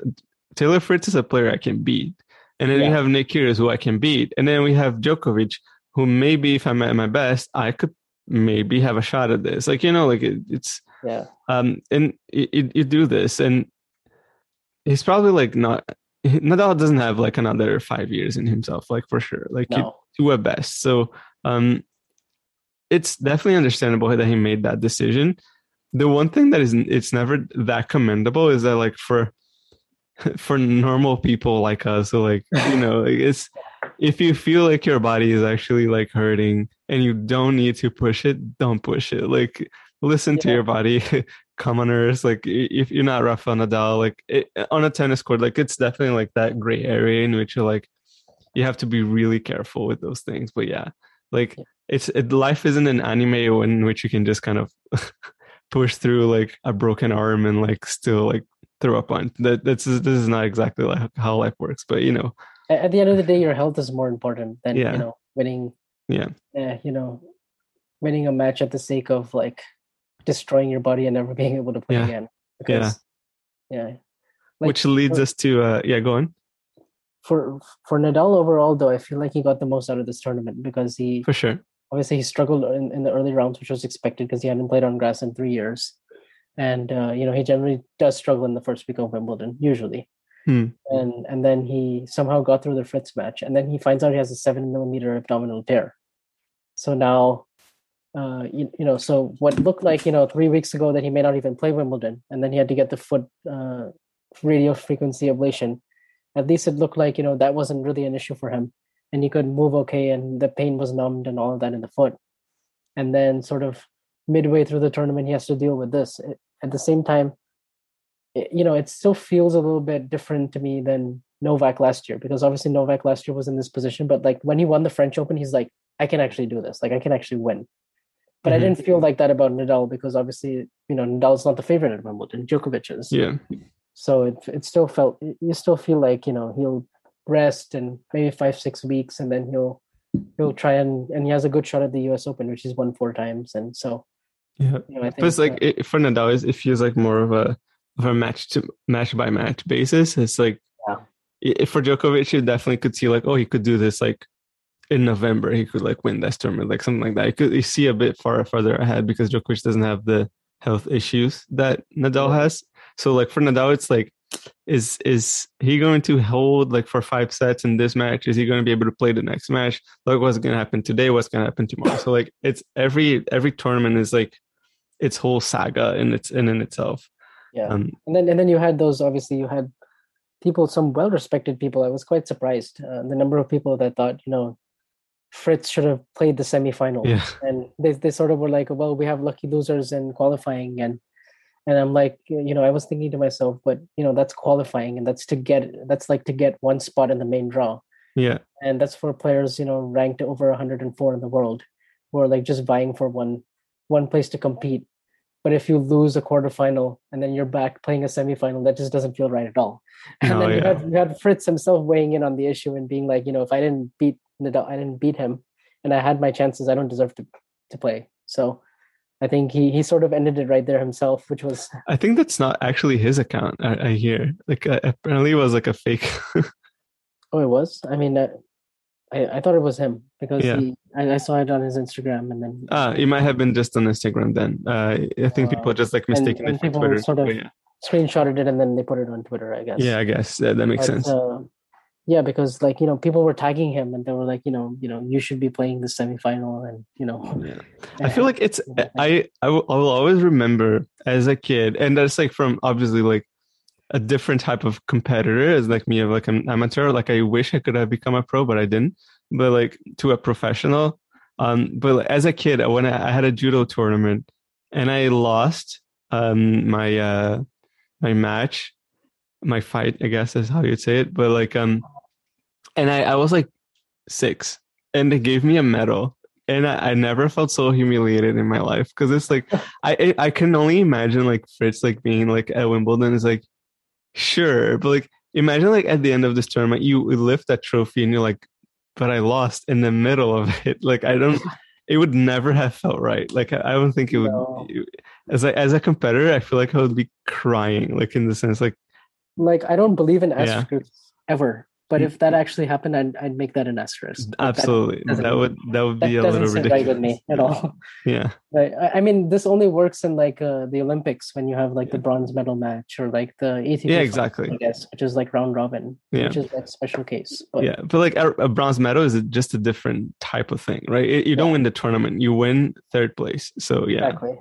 Taylor Fritz is a player I can beat, and then we have Nick Kyrgios who I can beat, and then we have Djokovic, who maybe if I'm at my best, I could maybe have a shot at this. Like you know, like it, it's yeah. Um and you, you do this and he's probably like not Nadal doesn't have like another five years in himself like for sure. Like no. do a best. So um it's definitely understandable that he made that decision. The one thing that is it's never that commendable is that like for for normal people like us so like you know like it's if you feel like your body is actually like hurting and you don't need to push it don't push it. Like listen to your body commoners like if you're not Rafael Nadal like it, on a tennis court like it's definitely like that gray area in which you're like you have to be really careful with those things but yeah like Yeah. it's it, life isn't an anime in which you can just kind of push through like a broken arm and like still like throw a punch that that's this is not exactly like how life works but you know at the end of the day your health is more important than Yeah. you know winning Yeah. uh, you know winning a match at the sake of like destroying your body and never being able to play Yeah. again because yeah. Like, which leads for- us to uh yeah go on. For for Nadal overall though I feel like he got the most out of this tournament because he for sure. obviously he struggled in, in the early rounds which was expected because he hadn't played on grass in three years. And uh, you know he generally does struggle in the first week of wimbledon usually. Hmm. and and then he somehow got through the fritz match and then he finds out he has a seven millimeter abdominal tear. So now uh, you, you know so what looked like you know three weeks ago that he may not even play wimbledon and then he had to get the foot uh, radio frequency ablation. At least it looked like you know that wasn't really an issue for him and he could move okay and the pain was numbed and all of that in the foot. And then sort of midway through the tournament he has to deal with this. It- at the same time it, you know it still feels a little bit different to me than novak last year because obviously novak last year was in this position but like when he won the french open he's like i can actually do this. Like i can actually win but Mhm. i didn't feel like that about nadal because obviously you know nadal's not the favorite at wimbledon djokovic is yeah so it it still felt you still feel like you know he'll rest and maybe five six weeks and then he'll he'll try and and he has a good shot at the U.S. Open, which he's won four times, and so yeah. you know, I think But it's like uh, it, for Nadal, it feels like more of a of a match to match by match basis. It's like Yeah. i- for Djokovic, you definitely could see like, oh, he could do this like in November. He could like win this tournament, like something like that. You could you see a bit far further ahead because Djokovic doesn't have the health issues that Nadal has. So like for Nadal, it's like, is is he going to hold like for five sets in this match? Is he going to be able to play the next match? Like what's going to happen today? What's going to happen tomorrow? So like it's every every tournament is like its whole saga in its in, in itself. yeah. Um, and then and then you had those obviously you had people some well respected people i was quite surprised uh, the number of people that thought you know fritz should have played the semifinal. Yeah, and they, they sort of were like well we have lucky losers in qualifying and and i'm like you know i was thinking to myself but you know that's qualifying and that's to get that's like to get one spot in the main draw. Yeah, and that's for players you know ranked over 104 in the world who are like just vying for one one place to compete. But if you lose a quarterfinal and then you're back playing a semifinal that just doesn't feel right at all. And No, then you, had, you had fritz himself weighing in on the issue and being like you know if i didn't beat Nadal, i didn't beat him and i had my chances i don't deserve to to play so i think he he sort of ended it right there himself which was I think that's not actually his account. I, I hear like uh, apparently it was like a fake. oh it was i mean uh, I, I thought it was him because Yeah. he I, I saw it on his instagram and then ah, it might have been just on Instagram then. Uh, I think people Uh, just like and- mistaken and it for people Twitter. sort of- yeah. screenshotted it and then they put it on Twitter, I guess. yeah, I guess that, that makes But, sense. Yeah, because like you know, people were tagging him and they were like, you know, you know, you should be playing the semifinal, and you know, Yeah. I feel like it's I I will, I will always remember as a kid, and that's like from obviously like a different type of competitor as like me of like an amateur. Like I wish I could have become a pro, but I didn't. But like to a professional. Um, but like, as a kid, when I, I had a judo tournament and I lost um my uh my match, my fight, I guess is how you'd say it. But like um, and I I was like six, and they gave me a medal and I, I never felt so humiliated in my life because it's like I I can only imagine like Fritz like being like at Wimbledon is like sure, but like imagine like at the end of this tournament you lift that trophy and you're like, but I lost in the middle of it. Like I don't. It would never have felt right. Like I, don't think it would. No. As a as a competitor, I feel like I would be crying. Like in the sense, like like I don't believe in Yeah. ever. But if that actually happened, I'd, I'd make that an asterisk. Like, that- absolutely, that would that would That, be a doesn't little sit ridiculous. right with me at all. Yeah, Right. I- mean, this only works in like uh, the Olympics when you have like the bronze medal match or like the ATP. Yeah, exactly. I guess, which is like round robin, Yeah. which is like a special case. But yeah, but like a, a bronze medal is just a different type of thing, right? It- you don't Yeah. win the tournament; you win third place. So yeah, exactly.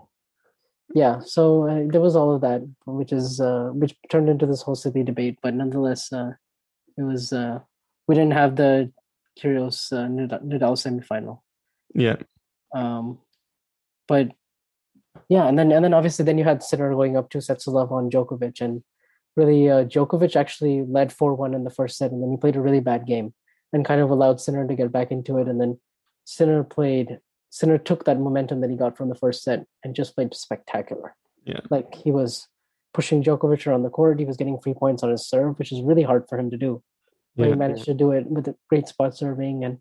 Yeah. So uh, there was all of that, which is uh, which turned into this whole silly debate. But nonetheless, uh, it was uh, we didn't have the Kyrgios uh, Nadal Nadal semifinal. yeah, Um, but yeah, and then and then obviously then you had Sinner going up two sets to love on Djokovic, and really uh, Djokovic actually led four one in the first set, and then he played a really bad game, and kind of allowed Sinner to get back into it, and then Sinner played Sinner took that momentum that he got from the first set and just played spectacular. Yeah. like he was pushing Djokovic around the court, he was getting free points on his serve, which is really hard for him to do. But yeah, he managed to do it with a great spot serving and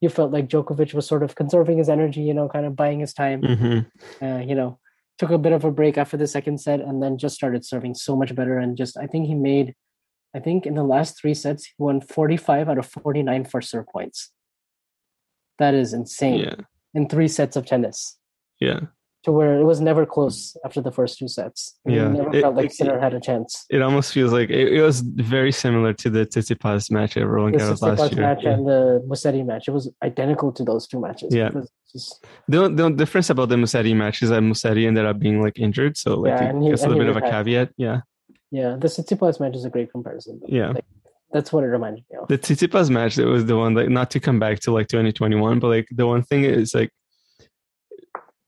you felt like Djokovic was sort of conserving his energy, you know, kind of buying his time. hmm Uh, you know, took a bit of a break after the second set and then just started serving so much better. And just, I think he made, I think in the last three sets, he won 45 out of 49 first serve points. That is insane yeah, in three sets of tennis yeah. To where it was never close after the first two sets. It Yeah. never It- felt like Sinner had a chance. It almost feels like it, it was very similar to the Tsitsipas match at Roland Garros last year. match Yeah. and the Musetti match, it was identical to those two matches. Yeah. Just- The, the difference about the Musetti match is that Musetti ended up being like injured, so like Yeah, he- gets a little bit of a caveat. Yeah, yeah, the Tsitsipas match is a great comparison. yeah. Like, that's what it reminded me of. the Tsitsipas match that was the one like not to come back to like 2021 but like the one thing is like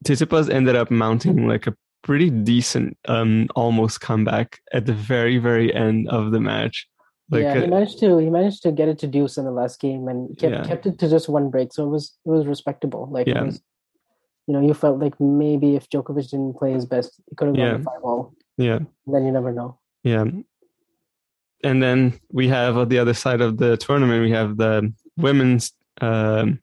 Tsitsipas ended up mounting like a pretty decent um almost comeback at the very very end of the match like yeah, he uh, managed to he managed to get it to deuce in the last game and kept Yeah. kept it to just one break, so it was it was respectable. Like Yeah. it was, you know, you felt like maybe if Djokovic didn't play his best, it could have gone Yeah. to five all. yeah Then you never know. yeah and then we have on the other side of the tournament we have the women's um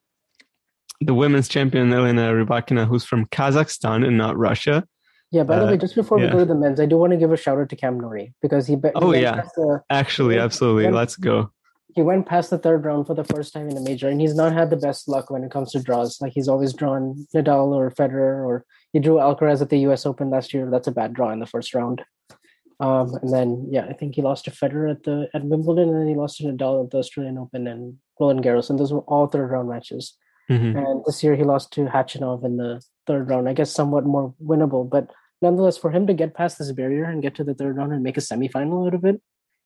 the women's champion Elena Rybakina, who's from Kazakhstan and not Russia. Yeah, by the Uh, way, just before we go to the men's, I do want to give a shout out to Cam Norrie because he, he Oh, yeah. the, Actually, Yeah. absolutely. Yeah. Let's go. he went past the third round for the first time in a major, and he's not had the best luck when it comes to draws. Like he's always drawn Nadal or Federer, or he drew Alcaraz at the U.S. Open last year. That's a bad draw in the first round. Um, and then yeah, I think he lost to Federer at the at Wimbledon, and then he lost to Nadal at the Australian Open and Roland Garros, and those were all third round matches. Mhm. And this year he lost to Khachanov in the third round. I guess somewhat more winnable, but nonetheless, for him to get past this barrier and get to the third round and make a semifinal out of it,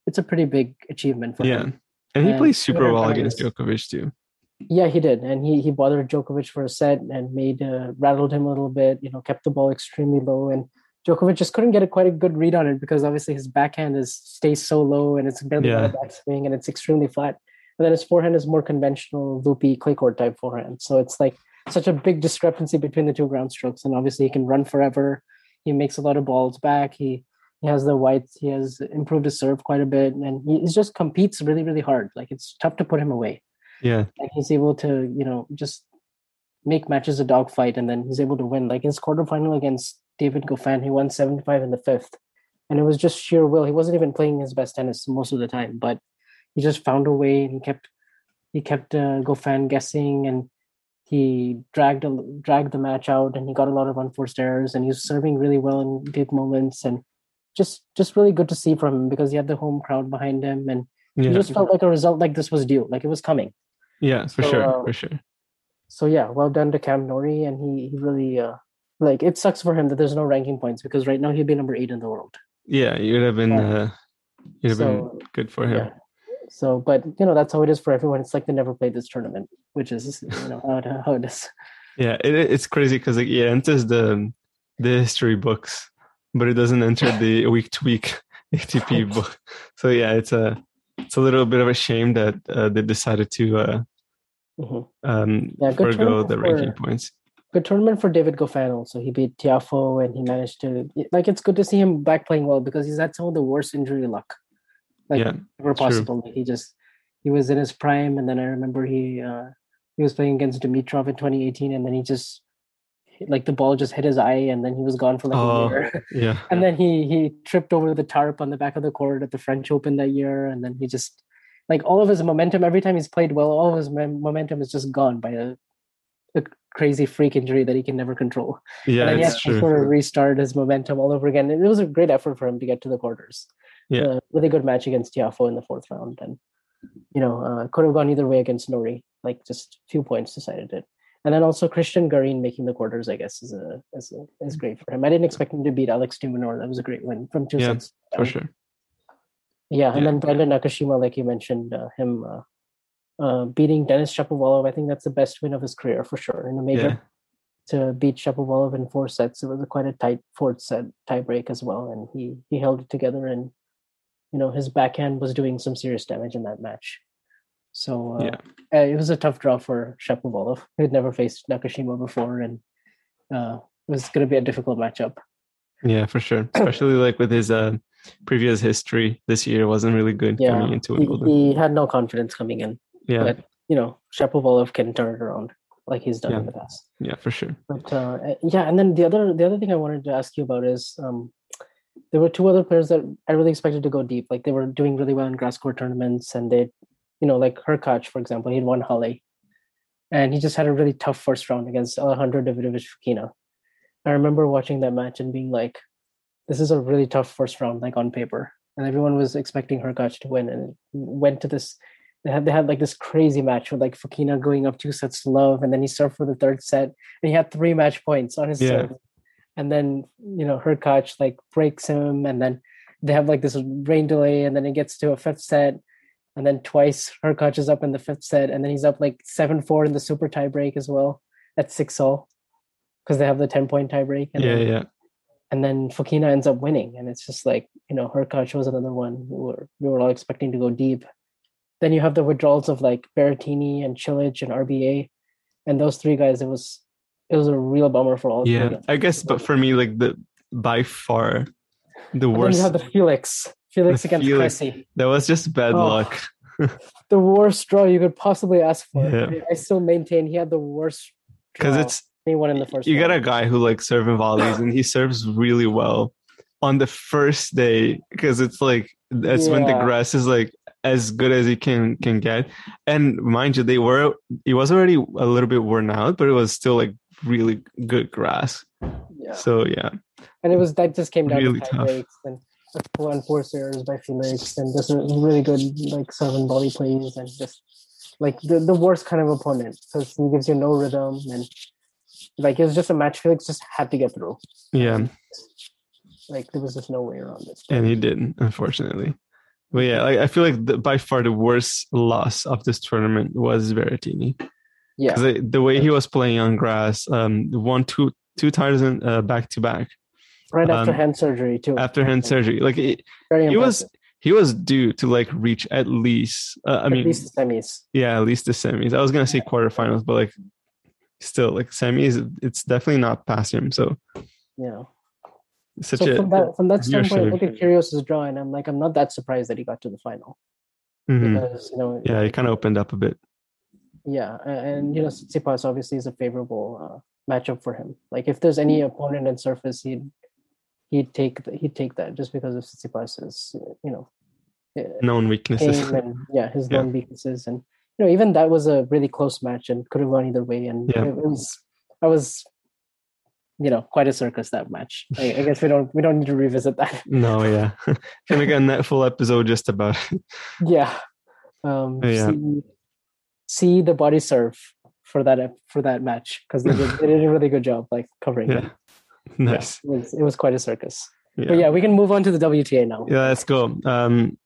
it's a pretty big achievement for Yeah. him. Yeah, and he And plays super well against Djokovic too. Yeah, he did, and he he bothered Djokovic for a set and made uh, rattled him a little bit. You know, kept the ball extremely low, and Djokovic just couldn't get a quite a good read on it because obviously his backhand is stays so low and it's barely Yeah. a backswing and it's extremely flat. And then his forehand is more conventional, loopy clay court type forehand. So it's like such a big discrepancy between the two ground strokes. And obviously he can run forever. He makes a lot of balls back. He he has the whites. He has improved his serve quite a bit, and he, just competes really really hard. Like it's tough to put him away Yeah. like he's able to you know just make matches a dogfight and then he's able to win like his quarterfinal against david goffin he won 75 in the fifth and it was just sheer will he wasn't even playing his best tennis most of the time but he just found a way and he kept he kept uh, goffin guessing and he dragged a, dragged the match out and he got a lot of unforced errors and he was serving really well in big moments and just just really good to see from him because he had the home crowd behind him and Yeah. he just felt like a result like this was due like it was coming yeah, for So, sure. uh, for sure. so yeah, well done to Cam Norrie, and he he really uh like it sucks for him that there's no ranking points because right now he'd be number eight in the world. Yeah, you'd have been uh, uh you'd have so, been good for him. Yeah. So, but you know that's how it is for everyone. It's like they never played this tournament, which is you know how it, how it is. Yeah, it, it's crazy because like, it enters the the history books, but it doesn't enter the week to week ATP book. So yeah, it's a it's a little bit of a shame that uh, they decided to uh, Mhm. um, Yeah, forego the ranking for- points. Good tournament for David Goffin. Also, he beat Tiafoe, and he managed to like. It's good to see him back playing well because he's had some of the worst injury luck, like Yeah, possible. Like, he just he was in his prime, and then I remember he uh, he was playing against Dimitrov in 2018, and then he just like the ball just hit his eye, and then he was gone for like Oh. a year. Yeah, and then he he tripped over the tarp on the back of the court at the French Open that year, and then he just like all of his momentum. Every time he's played well, all of his momentum is just gone by a, a crazy freak injury that he can never control. yeah, and then he has to sort of restart his momentum all over again. It was a great effort for him to get to the quarters. Yeah. With a good match against Tiafoe in the fourth round, and you know uh, could have gone either way against Norrie. Like just few points decided it. And then also Cristian Garin making the quarters, I guess, is a is a, is great for him. I didn't expect him to beat Alex de Minaur. That was a great win from two Yeah, sets. for sure. Yeah, and Yeah. then Brandon Nakashima, like you mentioned, uh, him uh, uh, beating Dennis Shapovalov. I think that's the best win of his career for sure in a major. Yeah, To beat Shapovalov in four sets, it was a quite a tight fourth set tiebreak as well, and he he held it together. And you know his backhand was doing some serious damage in that match. So uh, Yeah. uh, it was a tough draw for Shapovalov. He had never faced Nakashima before, and uh, it was going to be a difficult matchup. yeah, for sure. Especially like with his uh, previous history, this year wasn't really good Yeah, coming into he, Wimbledon. he had no confidence coming in. yeah, but you know Shapovalov can turn it around like he's done in the past. yeah, for sure. But uh, uh, yeah, and then the other the other thing I wanted to ask you about is um, there were two other players that I really expected to go deep. Like they were doing really well in grass court tournaments, and they, you know, like Hurkacz for example, he'd won Halle, and he just had a really tough first round against Alejandro Davidovich Fokina. I remember watching that match and being like, "This is a really tough first round, like on paper." And everyone was expecting Hurkacz to win, and went to this they had they had like this crazy match with like Fokina going up two sets to love, and then he served for the third set, and he had three match points on his Yeah. serve. And then you know Hurkacz like breaks him, and then they have like this rain delay, and then it gets to a fifth set, and then twice Hurkacz is up in the fifth set, and then he's up like seven four in the super tie break as well at six all, because they have the ten point tie break. And Yeah, then, yeah, and then Fokina ends up winning, and it's just like you know Hurkacz was another one who were we were all expecting to go deep. Then you have the withdrawals of like Berrettini and Cilic and RBA, and those three guys. It was it was a real bummer for all. yeah. I guess, but for me, like the by far the And worst. you have the Felix, Felix The against Felix. Cressy. that was just bad Oh. luck. The worst draw you could possibly ask for. Yeah. I- I still maintain he had the worst because it's won in the first. you got a guy who like serving volleys and he serves really well on the first day because it's like that's when the grass is like as good as he can can get and mind you they were it was already a little bit worn out but it was still like really good grass Yeah. so yeah and it was that just came down Really to tough. breaks and and four serves by Felix and just a really good like seven volley plays and just like the, the worst kind of opponent because he gives you no rhythm and like it was just a match Felix just had to get through. yeah Like there was just no way around it. and he didn't, unfortunately but yeah like, i feel like the, by far the worst loss of this tournament was Berrettini Yeah. because the way he was playing on grass um won two two titles in uh, back to back Right after um, hand surgery too. after hand surgery like it, he was he was due to like reach at least uh, i At mean least the semis. yeah at least the semis i was gonna say quarterfinals but like still like semis it's definitely not past him so Yeah. such So a from that from that standpoint, look at Kyrgios's draw and I'm like, I'm not that surprised that he got to the final. Mhm. Because you know yeah he kind of opened up a bit Yeah, and you know, Tsitsipas obviously is a favorable uh, matchup for him. Like if there's any opponent in surface, he'd he'd take he'd take that just because of Tsitsipas's you know uh, known weaknesses and yeah his Yeah. known weaknesses and you know even that was a really close match and could have gone either way and Yeah. it, was I was you know quite a circus that match. I, I guess we don't we don't need to revisit that. no yeah can make a net full episode just about it yeah um Yeah. see, see the body serve for that for that match because they did, they did a really good job like covering yeah it. Yeah, nice. It, was, it was quite a circus. Yeah. but yeah. we can move on to the wta now. Yeah let's go. Um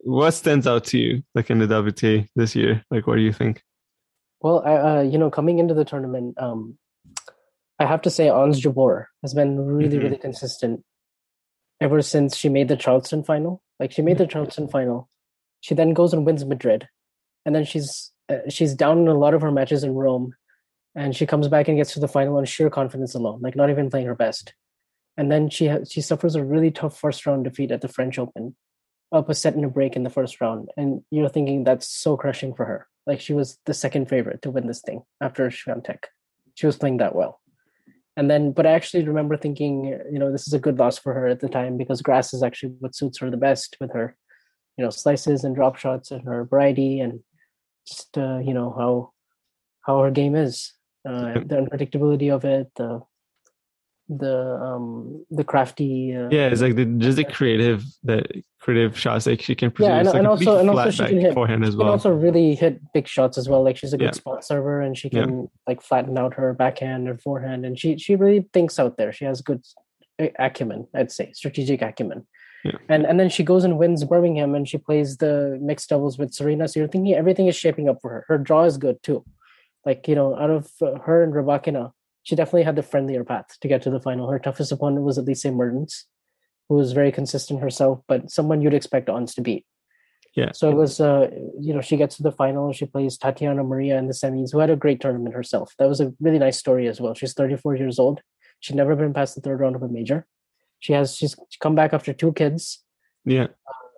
what stands out to you like in the wta this year? Like what do you think? Well I, uh, you know coming into the tournament um i have to say ons jabeur has been really Mhm. really consistent ever since she made the charleston final. Like she made the charleston final. She then goes and wins madrid. And then she's Uh, she's down in a lot of her matches in rome and she comes back and gets to the final on sheer confidence alone like not even playing her best. And then she ha- she suffers a really tough first round defeat at the french open up a set and a break in the first round and you're thinking that's so crushing for her. Like she was the second favorite to win this thing after Swiatek. she was playing that well. And then but i actually remember thinking you know this is a good loss for her at the time because grass is actually what suits her the best with her you know slices and drop shots and her variety and just uh, you know how how her game is uh, the unpredictability of it the the um the crafty uh, yeah it's like the just the creative the creative shots like she can produce Yeah, and- like and also- and also she can hit- forehand as she well also really hit big shots as well. Like she's a good Yeah. spot server, and she Yeah. can like flatten out her backhand and forehand, and she she really thinks out there. She has good acumen, I'd say, strategic acumen. Yeah. And and then she goes and wins Birmingham, and she plays the mixed doubles with Serena. So you're thinking everything is shaping up for her. Her draw is good too. Like you know, out of uh, her and Rybakina, she definitely had the friendlier path to get to the final. Her toughest opponent was Elise Mertens, who was very consistent herself, but someone you'd expect Ons to beat. Yeah. So it was, uh, you know, she gets to the final. She plays Tatiana Maria in the semis, who had a great tournament herself. That was a really nice story as well. She's 34 years old. She'd never been past the third round of a major. She has she's come back after two kids. yeah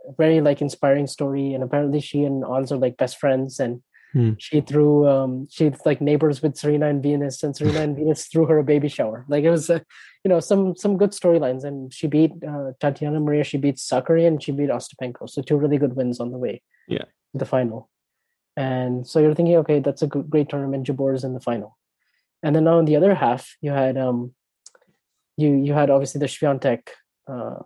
A very like inspiring story, and apparently she and Ons are like best friends. And Hmm. she threw um she's like neighbors with Serena and Venus, and Serena and Venus threw her a baby shower. Like it was, uh, you know, some some good storylines. And she beat uh, Tatiana Maria. She beat Sakkari, and she beat Ostapenko. So two really good wins on the way. Yeah. the final. And so you're thinking, okay, that's a good, great tournament. Jabeur is in the final. And then on the other half, you had um, you you had obviously the Swiatek uh,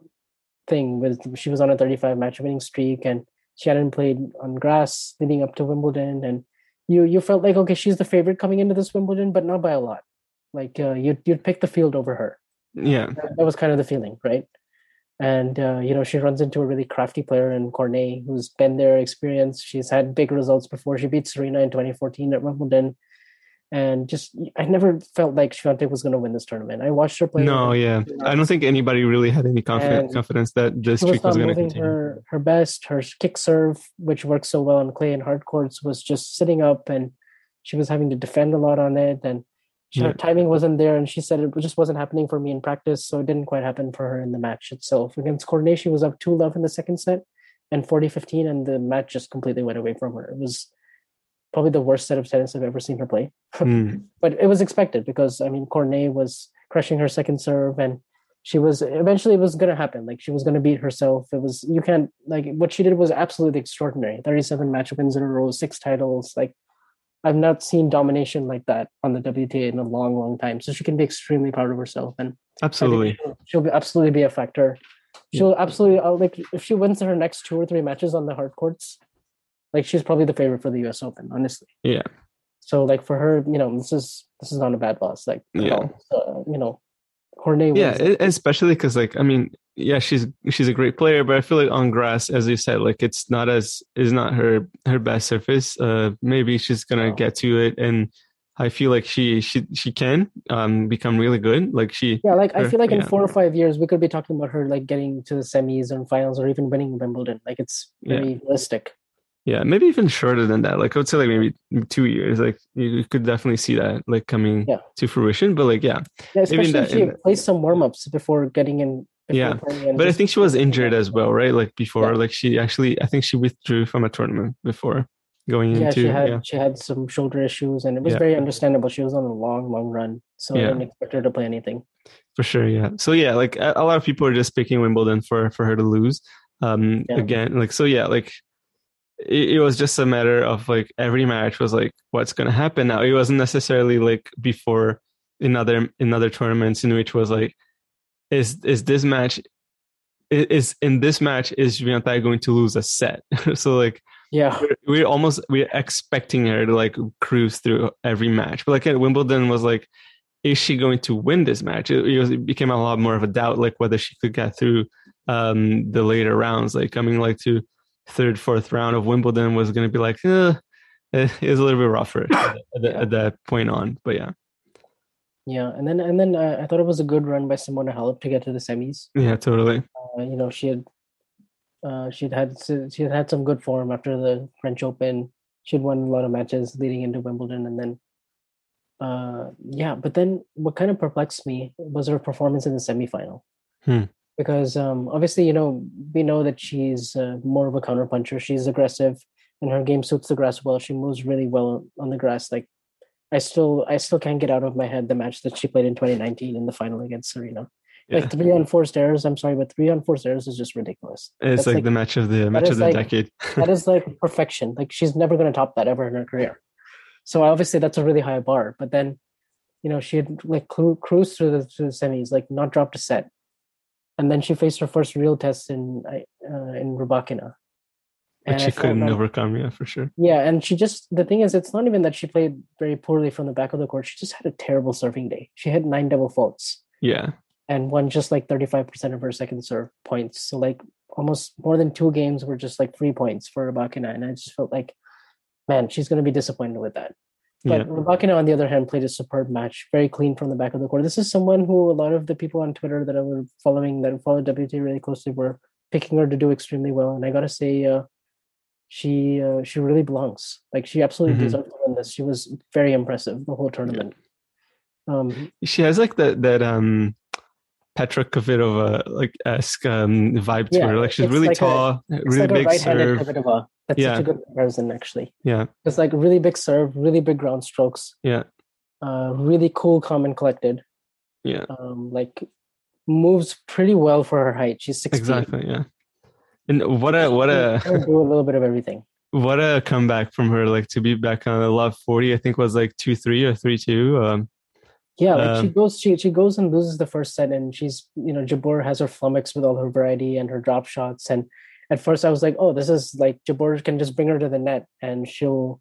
thing with she was on a 35 match winning streak and she hadn't played on grass leading up to Wimbledon and you you felt like okay she's the favorite coming into this Wimbledon but not by a lot. Like uh, you'd you'd pick the field over her. Yeah. That, that was kind of the feeling right? And uh, you know she runs into a really crafty player in Cornet who's been there experienced she's had big results before. She beat Serena in 2014 at Wimbledon and just I never felt like Swiatek was going to win this tournament I watched her play no yeah i don't think anybody really had any confidence confidence that was streak was going to continue her her best. Her kick serve, which works so well on clay and hard courts, was just sitting up, and she was having to defend a lot on it. And she, Yeah. her timing wasn't there, and she said it just wasn't happening for me in practice, so it didn't quite happen for her in the match itself. Against Cornet, she was up two love in the second set, and 40-15, and the match just completely went away from her. It was probably the worst set of tennis I've ever seen her play. Mm. but it was expected because I mean Cornet was crushing her second serve and she was eventually it was gonna happen. Like she was gonna beat herself. It was you can't like what she did was absolutely extraordinary. 37 match wins in a row, six titles. Like I've not seen domination like that on the WTA in a long, long time. So she can be extremely proud of herself and Absolutely. she'll, she'll be absolutely be a factor. She'll absolutely uh, like if she wins her next two or three matches on the hard courts, like she's probably the favorite for the U.S. Open, honestly. Yeah. So like for her, you know, this is this is not a bad loss. Like Yeah. all. So, you know, Cornet. Yeah, e- especially because like I mean, yeah, she's she's a great player, but I feel like on grass, as you said, like it's not as is not her her best surface. Uh, maybe she's gonna get to it, and I feel like she she she can um become really good. Like she yeah, like I feel like in yeah. four or five years we could be talking about her like getting to the semis and finals or even winning Wimbledon. Like it's Yeah. very realistic. Yeah, maybe even shorter than that. Like I would say, like maybe two years. Like you could definitely see that like coming Yeah. to fruition. But like, yeah, Yeah, especially that- if she plays some warm ups before getting in. before Yeah, but I think she was injured as well, right? Like before, Yeah. like she actually, I think she withdrew from a tournament before going Yeah, into. she had yeah, she had some shoulder issues, and it was very understandable. She was on a long, long run, so I didn't expect her to play anything. for sure. Yeah. So yeah, like a, a lot of people are just picking Wimbledon for for her to lose. Um, again, like so, yeah, like. It, it was just a matter of like every match was like what's going to happen now. It wasn't necessarily like before in other in other tournaments in which was like is is this match is in this match is Juventus going to lose a set? so like Yeah, we're, we're almost we're expecting her to like cruise through every match. But like at Wimbledon was like, is she going to win this match? It, it, was, it became a lot more of a doubt, like whether she could get through um the later rounds, like coming like to third, fourth round of Wimbledon was going to be like, it was a little bit rougher at, that- at that point on. But yeah, yeah, and then and then uh, I thought it was a good run by Simona Halep to get to the semis. yeah, totally. Uh, you know, she had uh, she'd had she had had some good form after the French Open. She'd won a lot of matches leading into Wimbledon, and then uh, yeah. But then, what kind of perplexed me was her performance in the semifinal. Hmm. Because um, obviously, you know, we know that she's uh, more of a counterpuncher. She's aggressive, and her game suits the grass well. She moves really well on the grass. Like, I still, I still can't get out of my head the match that she played in 2019 in the final against Serena Yeah. like three unforced errors. I'm sorry, but three unforced errors is just ridiculous. It's like, like- the match of the match of the like- decade. That is like perfection. Like she's never going to top that ever in her career. So obviously that's a really high bar. But then, you know, she had like cru- cruised through the, through the semis, like not dropped a set, and then she faced her first real test in uh, in Rybakina. Which I she couldn't like- overcome, yeah, for sure. Yeah, and she just the thing is, it's not even that she played very poorly from the back of the court. She just had a terrible serving day. She had nine double faults. Yeah. and won just like 35% of her second serve points. So like almost more than two games were just like three points for Rybakina, And I just felt like, man, she's going to be disappointed with that. But Yeah. Rybakina, on the other hand, played a superb match, very clean from the back of the court. This is someone who a lot of the people on Twitter that I were following, that followed WTA really closely, were picking her to do extremely well. And I got to say, uh, she uh, she really belongs. Like she absolutely Mhm. deserves to win this. She was very impressive the whole tournament. Um, she has like that that um Petra Kvitova like esque um vibe to Yeah, her. Like she's really like tall, it's really like a big serve. Kvitova. That's Yeah. such a good comparison, actually. Yeah, It's like really big serve, really big ground strokes, yeah, uh, really cool, calm, and collected. yeah. Um, like moves pretty well for her height. She's six Exactly. Yeah. And what a what a do a little bit of everything. what a comeback from her! Like to be back on the love forty, I think was like two three or three two. Um, Yeah, like she Um, goes, she she goes and loses the first set, and she's you know Jabeur has her flummox with all her variety and her drop shots. And at first, I was like, oh, this is like Jabeur can just bring her to the net, and she'll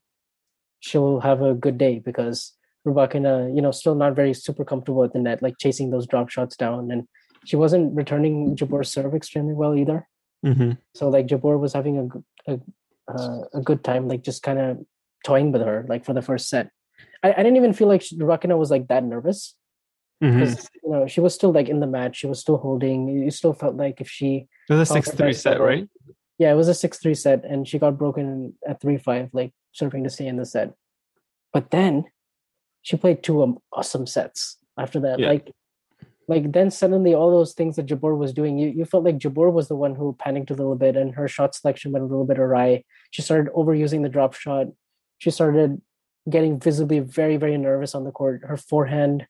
she'll have a good day because Rybakina, you know, still not very super comfortable at the net, like chasing those drop shots down, and she wasn't returning Jabeur's serve extremely well either. mhm. So like Jabeur was having a a, uh, a good time, like just kind of toying with her, like for the first set. I, I didn't even feel like Rybakina was like that nervous because you know she was still like in the match she was still holding you still felt like if she It was a six three set, level- right? Yeah it was a 6-3 set and she got broken at 3-5 like serving to stay in the set but then she played two awesome sets after that Yeah. like like then suddenly all those things that Jabeur was doing you, you felt like Jabeur was the one who panicked a little bit and her shot selection went a little bit awry she started overusing the drop shot she started getting visibly very, very nervous on the court. Her forehand,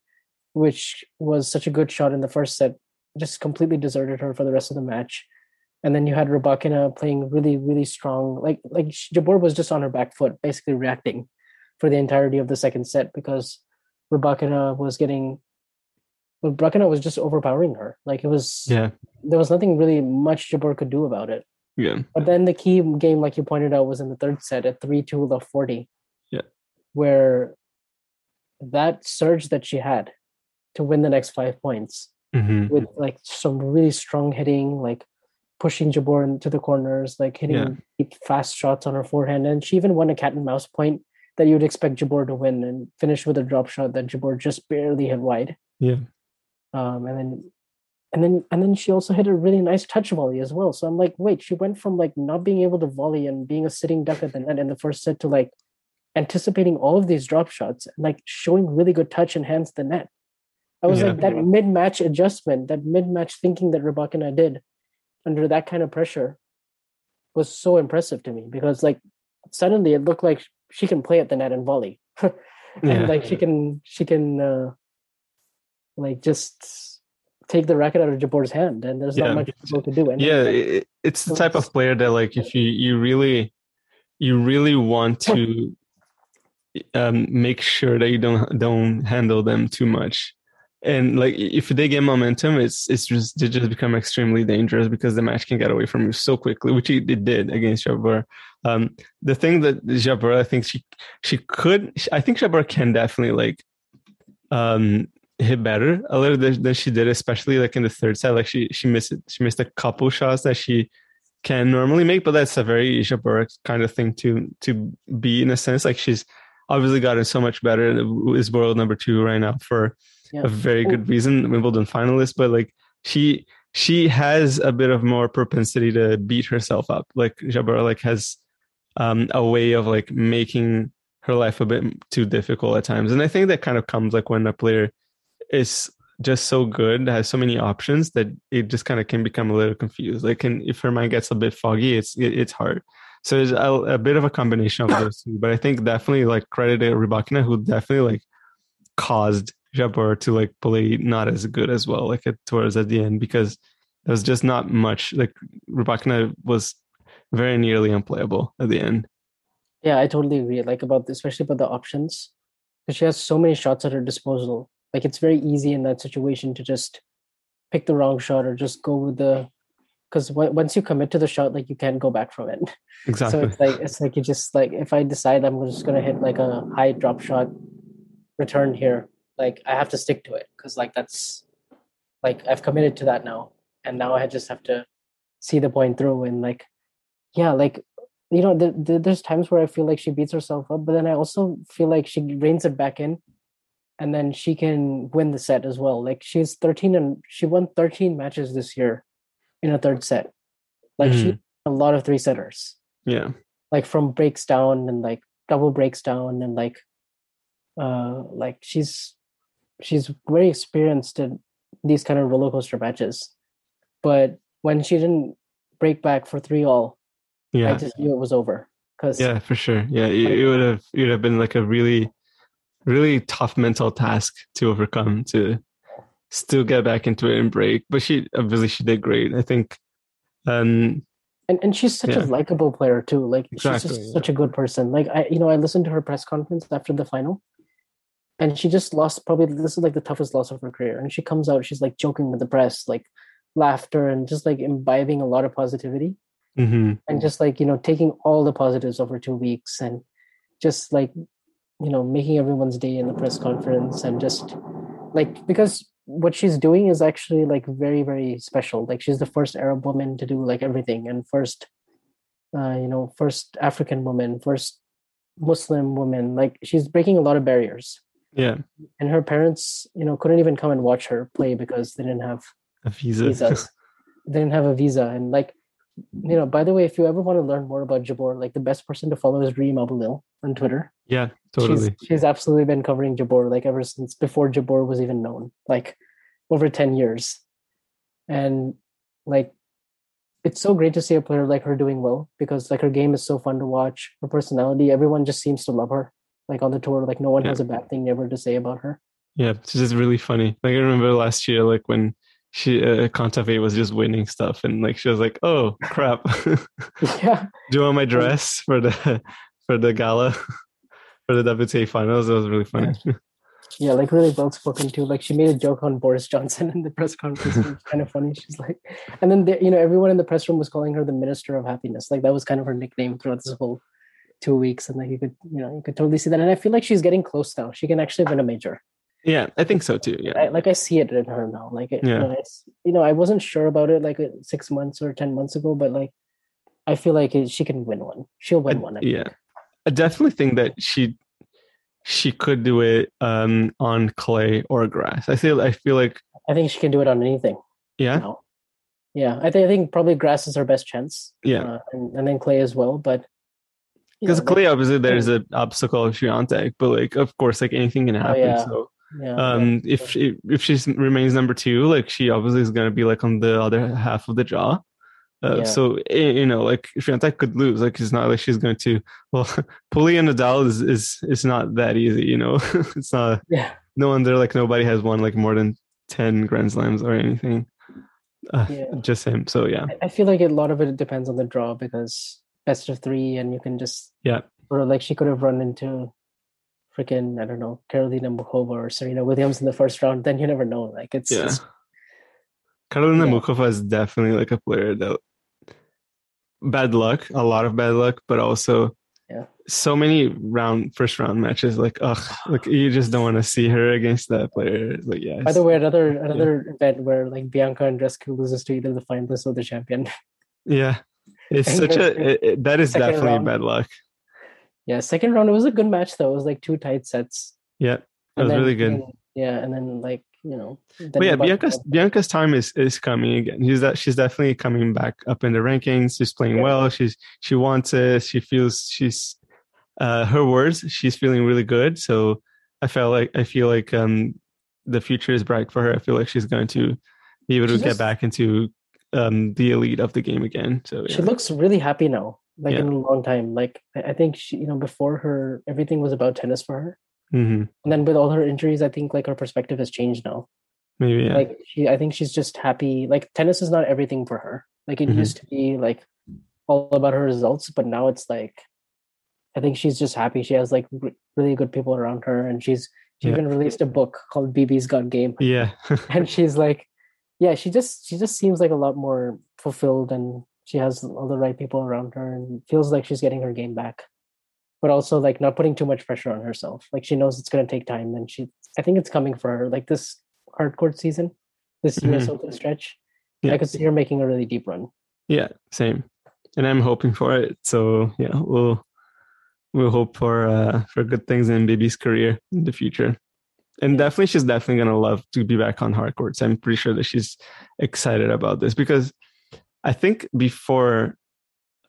which was such a good shot in the first set, just completely deserted her for the rest of the match. And then you had Rybakina playing really, really strong. Like like Jabeur was just on her back foot, basically reacting for the entirety of the second set because Rybakina was getting well, Rybakina was just overpowering her. Like it was Yeah. there was nothing really much Jabeur could do about it. Yeah. But then the key game, like you pointed out, was in the third set at 3 2 love 40. Yeah. Where that surge that she had to win the next five points hmm with like some really strong hitting, like pushing Jabeur into the corners, like hitting Yeah. deep, fast shots on her forehand. And she even won a cat and mouse point that you'd expect Jabeur to win and finish with a drop shot that Jabeur just barely hit wide. Yeah. Um, and then and then and then she also hit a really nice touch volley as well. So I'm like, wait, she went from like not being able to volley and being a sitting duck at the net in the first set to like anticipating all of these drop shots and like showing really good touch and hands the net. I was Yeah. like that mid-match adjustment, that mid-match thinking that Rybakina did under that kind of pressure was so impressive to me because like suddenly it looked like she can play at the net and volley. and Yeah. like she can she can uh like just take the racket out of Jabeur's hand and there's Yeah. not much to do. And yeah it, it's the type of player that like if you you really you really want to um make sure that you don't don't handle them too much and like if they get momentum it's it's just they just become extremely dangerous because the match can get away from you so quickly which it, it did against Jabeur. um the thing that Jabeur I think she she could I think Jabeur can definitely like um hit better a little than, than she did, especially like in the third set. Like she she missed she missed a couple shots that she can normally make, but that's a very Jabeur kind of thing to to be in a sense. Like she's obviously gotten so much better is world number two right now for Yeah. a very good reason, Wimbledon finalist. But like she she has a bit of more propensity to beat herself up. Like Jabeur like has um a way of like making her life a bit too difficult at times. And I think that kind of comes like when a player is just so good, has so many options that it just kind of can become a little confused. Like, can if her mind gets a bit foggy, it's it, it's hard. So it's a, a bit of a combination of those two. But I think definitely like credit to Rybakina, who definitely like caused Jabeur to like play not as good as well, like at, towards at the end because there was just not much. Like Rybakina was very nearly unplayable at the end. Yeah, I totally agree. Like about especially about the options, because she has so many shots at her disposal. Like it's very easy in that situation to just pick the wrong shot or just go with the. Because once you commit to the shot, like you can't go back from it. Exactly. So it's like it's like you just like if I decide I'm just gonna hit like a high drop shot return here, like I have to stick to it because like that's like I've committed to that now, and now I just have to see the point through and like yeah, like you know, there, there, there's times where I feel like she beats herself up, but then I also feel like she reins it back in, and then she can win the set as well. Like she's 13 and she won 13 matches this year in a third set. Like she a lot of three setters, yeah. like from breaks down and like double breaks down and like, uh, like she's she's very experienced in these kind of roller coaster matches, but when she didn't break back for three all, Yeah. I just knew it was over because Yeah, for sure. Yeah, it, it would have it would have been like a really, really tough mental task to overcome to still get back into it and break. But she obviously she did great. I think. Um. and and she's such Yeah. a likable player too. Like she's just yeah. such a good person. Like I, you know, I listened to her press conference after the final, and she just lost probably this is like the toughest loss of her career. And she comes out, she's like joking with the press, like laughter and just like imbibing a lot of positivity. Mhm, and just like you know taking all the positives over two weeks and just like you know making everyone's day in the press conference and just like because what she's doing is actually like very very special. Like she's the first arab woman to do like everything and first uh you know first african woman first muslim woman. Like she's breaking a lot of barriers Yeah. and her parents you know couldn't even come and watch her play because they didn't have A visa. visas. they didn't have a visa. And like, you know, by the way, if you ever want to learn more about Jabeur, like the best person to follow is Reem Abulleil on Twitter. yeah. Totally. She's, she's absolutely been covering Jabeur like ever since before Jabeur was even known, like over 10 years. And like, it's so great to see a player like her doing well because like her game is so fun to watch. Her personality, everyone just seems to love her. Like on the tour, like no one Yeah. has a bad thing ever to say about her. Yeah, it's just really funny. Like I remember last year, like when she uh, Kontaveit was just winning stuff, and like she was like, "Oh crap, yeah do you want my dress for the for the gala for the WTA finals?" It was really funny. yeah, like really well spoken too. Like she made a joke on Boris Johnson in the press conference. It was kind of funny. She's like, and then there, you know everyone in the press room was calling her the Minister of Happiness. Like that was kind of her nickname throughout this whole two weeks. And like you could you know you could totally see that. And I feel like she's getting close now. She can actually win a major. yeah, I think so too. Yeah, I, like I see it in her now. Like it, Yeah. you, know, you know, I wasn't sure about it like six months or ten months ago, but like I feel like it, she can win one. She'll win I- one. I yeah. think. I definitely think that she she could do it um on clay or grass. I feel I feel like I think she can do it on anything. yeah, now. Yeah, I think I think probably grass is her best chance. Yeah. uh, and, and then clay as well. But because clearly obviously there's an obstacle of Swiatek, but like of course like anything can happen. Oh, yeah. So yeah, um yeah, if she if she remains number two like she obviously is going to be like on the other half of the jaw uh, Yeah. so eh, you know like Swiatek could lose like it's not like she's going to well Puli and Nadal is is is not that easy you know it's not yeah, no wonder like nobody has won like more than 10 grand slams or anything uh, Yeah. just him so yeah I feel like a lot of it depends on the draw because best of three, and you can just Yeah. or like she could have run into freaking I don't know Karolina Muchova or Serena Williams in the first round. Then you never know. Like it's, yeah it's Karolina Yeah. Muchova is definitely like a player that bad luck, a lot of bad luck, but also Yeah. so many round first round matches. Like, ugh, like you just don't want to see her against that player. Like, yeah. By the way, another another event where like Bianca Andreescu loses to either the finalist or the champion. yeah, it's such a it, it- that is second definitely round. bad luck. yeah, second round it was a good match though. It was like two tight sets. Yeah, it And was then- really good. and- yeah, and then like you know. But yeah, Bianca's Bianca's time is is coming again. She's that she's definitely coming back up in the rankings. She's playing Yeah. well. She's she wants it. She feels she's uh her words. She's feeling really good. So I felt like I feel like um the future is bright for her. I feel like she's going to be able to She get just- back into um the elite of the game again. So yeah. She looks really happy now, like Yeah. in a long time. Like I think she, you know, before her, everything was about tennis for her, hmm and then with all her injuries, I think like her perspective has changed now. Maybe yeah. Like she, I think she's just happy. Like tennis is not everything for her. Like it Mhm. used to be like all about her results, but now it's like, I think she's just happy. She has like re- really good people around her, and she's she Yeah. even released a book called Bibi's Got Game. yeah. and she's like yeah she just she just seems like a lot more fulfilled and she has all the right people around her and feels like she's getting her game back but also like not putting too much pressure on herself like she knows it's going to take time and she i think it's coming for her like this hardcourt season this us Mhm. open stretch Yeah. i could see her making a really deep run Yeah, same. And I'm hoping for it. So yeah, we'll we'll hope for uh for good things in Bibi's career in the future. And definitely she's definitely gonna love to be back on hard courts. I'm pretty sure that she's excited about this because I think before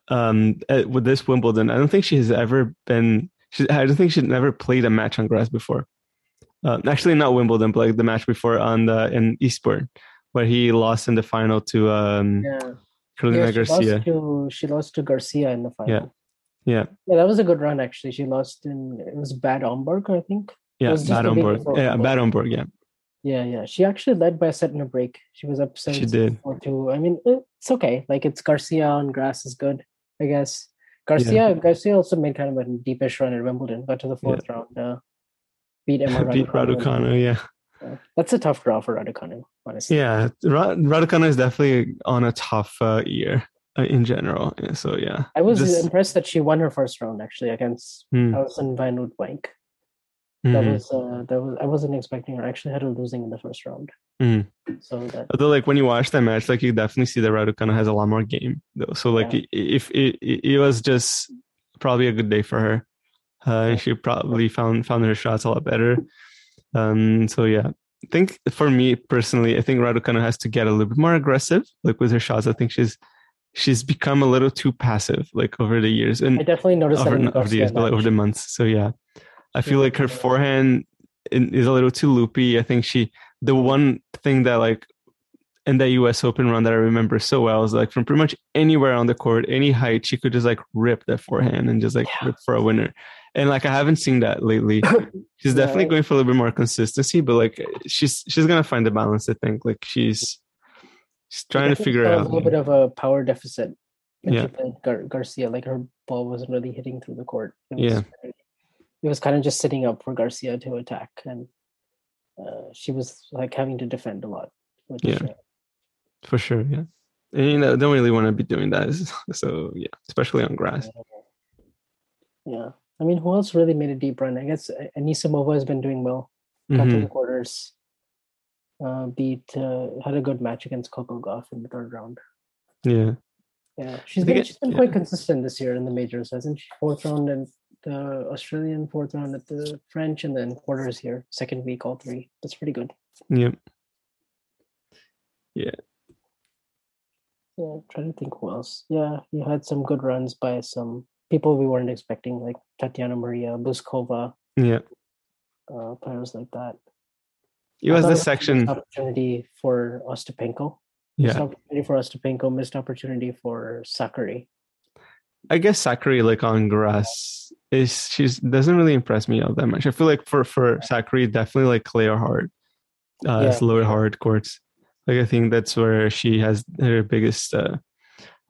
um uh, with this Wimbledon, I don't think she has ever been she, I don't think she'd never played a match on grass before. Uh, actually not Wimbledon, but like the match before on the in Eastbourne, where he lost in the final to um yeah, Caroline yeah she, Garcia. lost to, she lost to garcia in the final Yeah. yeah Yeah, that was a good run actually she lost in it was bad Homburg, i think Yeah, was just the week Bad Homburg. before Yeah. Bad Homburg. Yeah, Yeah, yeah. She actually led by a set and a break. She was up She did. or two. I mean, it's okay. Like it's Garcia on grass is good, I guess. Garcia Garcia also made kind of a deepish run at Wimbledon. Got to the fourth round. Uh, beat Emma beat Raducanu. Raducanu. Yeah, Yeah. That's a tough draw for Raducanu, honestly. yeah. Ra- Raducanu is definitely on a tough uh, year uh, in general. So yeah, I was Just- impressed that she won her first round actually against Hmm. Alison van Uytvanck. That was uh, that was I wasn't expecting her. I actually had her losing in the first round. Mhm. So that Although, like when you watch that match, like you definitely see that Raducanu has a lot more game though. So like Yeah. if it, it, it was just probably a good day for her, uh, and she probably found found her shots a lot better. Um. So yeah, I think for me personally, I think Raducanu has to get a little bit more aggressive, like with her shots. I think she's she's become a little too passive, like over the years, and I definitely noticed that over, the over the years, but like over the months. So yeah, I feel like her forehand is a little too loopy. I think she, the one thing that like in the US Open run that I remember so well is like from pretty much anywhere on the court, any height, she could just like rip that forehand and just like Yeah. rip for a winner. And like I haven't seen that lately. She's Yeah, definitely going for a little bit more consistency, but like she's she's gonna find the balance. I think like she's she's trying to figure out. a little bit of a power deficit Yeah. Gar- Garcia. Like her ball wasn't really hitting through the court. Yeah. It was kind of just sitting up for Garcia to attack, and uh, she was like having to defend a lot. Yeah. uh, For sure, yeah. And you know, don't really want to be doing that. So yeah, especially on grass. yeah. I mean, who else really made a deep run? I guess uh, Anisimova has been doing well. Got to Mhm. the quarters. Uh, beat uh, had a good match against Coco Gauff in the third round. Yeah. Yeah, she's been she's been yeah. quite consistent this year in the majors, hasn't she? Fourth round and the Australian, fourth round at the French, and then quarters here, second week, all three. That's pretty good. Yep. Yeah, Yeah, trying to think who else. Yeah, you had some good runs by some people we weren't expecting, like Tatiana Maria, Bouzkova, Yeah. uh, players like that. It was thought the a missed section. opportunity for Ostapenko. Missed Yeah. opportunity for Ostapenko. Missed opportunity for Sakkari. I guess Sakkari like on grass is she's doesn't really impress me all that much. I feel like for for Sakkari definitely like clay or hard, uh, Yeah. slow or hard courts. Like I think that's where she has her biggest uh,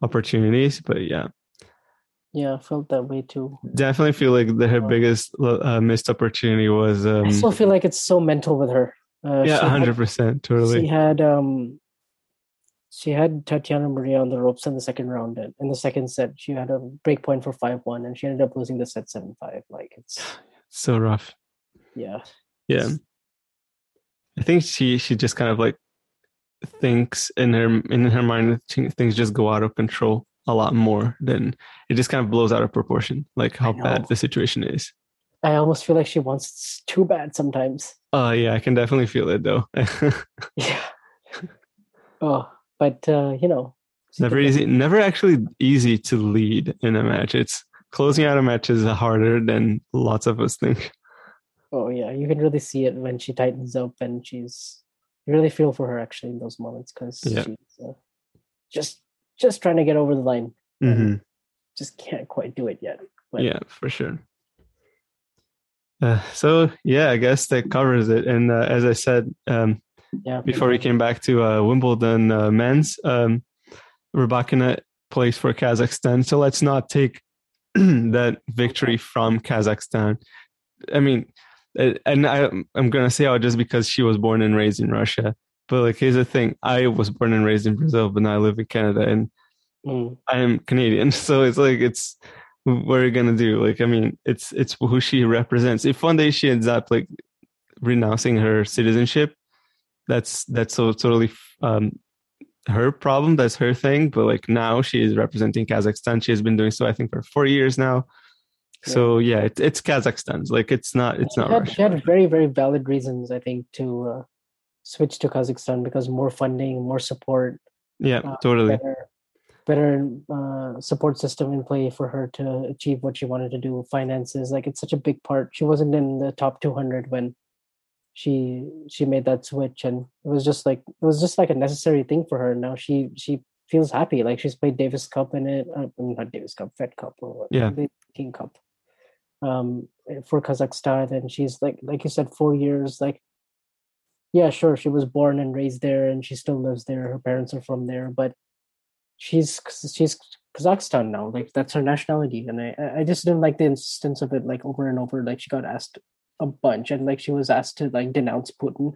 opportunities. But yeah, Yeah, I felt that way too. definitely feel like the, her biggest uh, missed opportunity was um, I still feel like it's so mental with her. Uh, yeah, hundred percent, totally. She had um she had Tatiana Maria on the ropes in the second round and in the second set she had a break point for five one and she ended up losing the set seven five. Like it's So rough. yeah. Yeah. I think she she just kind of like thinks in her in her mind things just go out of control a lot more than it just kind of blows out of proportion like how bad the situation is. I almost feel like she wants it too bad sometimes. Oh yeah, I can definitely feel it though. Yeah. oh, but uh, you know, she never easy never actually easy to lead in a match. It's closing out a match is harder than lots of us think. Oh yeah, you can really see it when she tightens up and she's. You really feel for her actually in those moments because Yeah. she's uh, just just trying to get over the line, hmm just can't quite do it yet. But yeah for sure uh, so yeah i guess that covers it and uh, as i said um, yeah, before we came back to uh, wimbledon uh, men's. Um, Rybakina plays for kazakhstan so let's not take that victory from kazakhstan. I mean and I, i'm gonna say out just because she was born and raised in russia. But like here's the thing. I was born and raised in brazil but now i live in canada and Mm, I'm Canadian, so it's like it's what are you gonna do? Like, I mean, it's it's who she represents. If one day she ends up like renouncing her citizenship, that's that's so totally um, her problem. That's her thing. But like now she is representing Kazakhstan. She has been doing so, I think, for four years now. So yeah, it, it's Kazakhstan's. Like it's not it's she not had, she had very very valid reasons, I think, to uh, switch to Kazakhstan because more funding, more support, Yeah, uh, totally. better better uh, support system in play for her to achieve what she wanted to do. Finances, like it's such a big part. She wasn't in the top 200 when she she made that switch, and it was just like it was just like a necessary thing for her. Now she she feels happy, like she's played Davis Cup in it. Uh, not Davis Cup, Fed Cup, or what? Yeah. the King Cup um for Kazakhstan and she's like like you said four years like yeah sure she was born and raised there and she still lives there her parents are from there but she's she's Kazakhstan now like that's her nationality and I I- I just didn't like the insistence of it like over and over like she got asked a bunch and like she was asked to like denounce Putin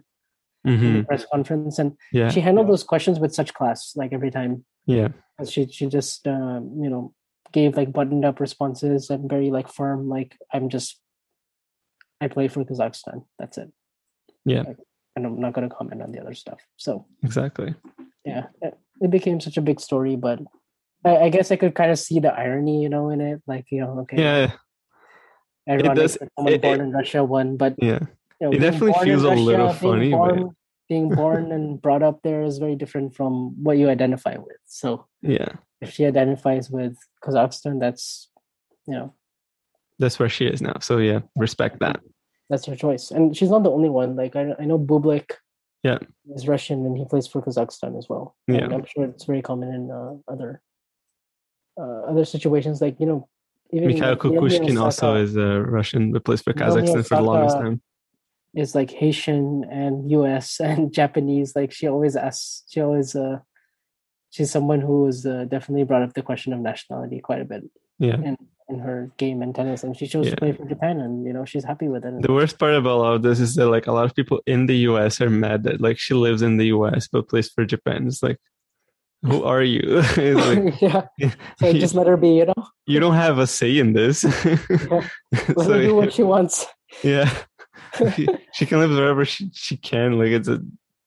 in hmm the press conference and Yeah, she handled those questions with such class like every time. Yeah, and she she just um, you know gave like buttoned up responses and very like firm like i'm just i play for kazakhstan that's it. Yeah. Like, and i'm not going to comment on the other stuff so. Exactly. yeah it, it became such a big story but I, I guess i could kind of see the irony you know in it like you know okay. Yeah, ironic does- someone it- born it- in russia won but yeah. you know, It definitely born in feels a little being funny, but- born, being born and brought up there is very different from what you identify with so Yeah, if she identifies with Kazakhstan, that's you know that's where she is now. So yeah, respect that. that's her choice, and she's not the only one. Like I, I know Bublik Yeah. He's Russian and he plays for Kazakhstan as well. And Yeah. I'm sure it's very common in uh, other uh, other situations. Like you know, even Mikhail Kukushkin also is a Russian, but plays for Kazakhstan for the longest time. is like Haitian and U.S. and Japanese. Like she always asks, she always uh, she's someone who has uh, definitely brought up the question of nationality quite a bit Yeah. in in her game and tennis, and she chose Yeah. to play for Japan, and you know she's happy with it. The worst part about all of this is that like a lot of people in the US are mad that like she lives in the US but plays for Japan. It's like, who are you? Like, yeah, so you, just let her be. You know, you don't have a say in this. let so her do what she wants. yeah, she can live wherever she, she can. Like it's a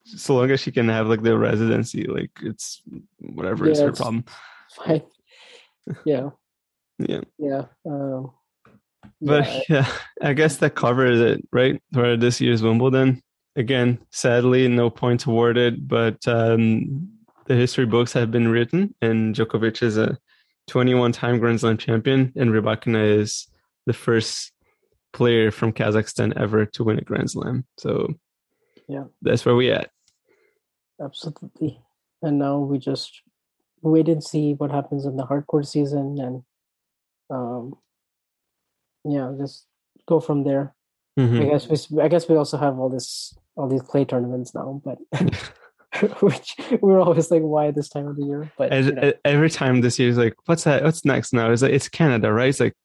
so long as she can have like the residency, like it's whatever is her problem. Fine. Yeah, Yeah. yeah. Um, But yeah, yeah, I guess that covers it, right? For this year's Wimbledon. Again, sadly, no points awarded, but um, the history books have been written, and Djokovic is a 21 time Grand Slam champion, and Rybakina is the first player from Kazakhstan ever to win a Grand Slam. So Yeah. that's where we at. absolutely. And now we just wait and see what happens in the hardcore season, and um, yeah, just go from there. Mhm. I guess we I guess we also have all this all these clay tournaments now, but which we're always like, why this time of the year? But As- you know, Every time this year is like, what's that? What's next now? It's like, it's Canada, right? It's like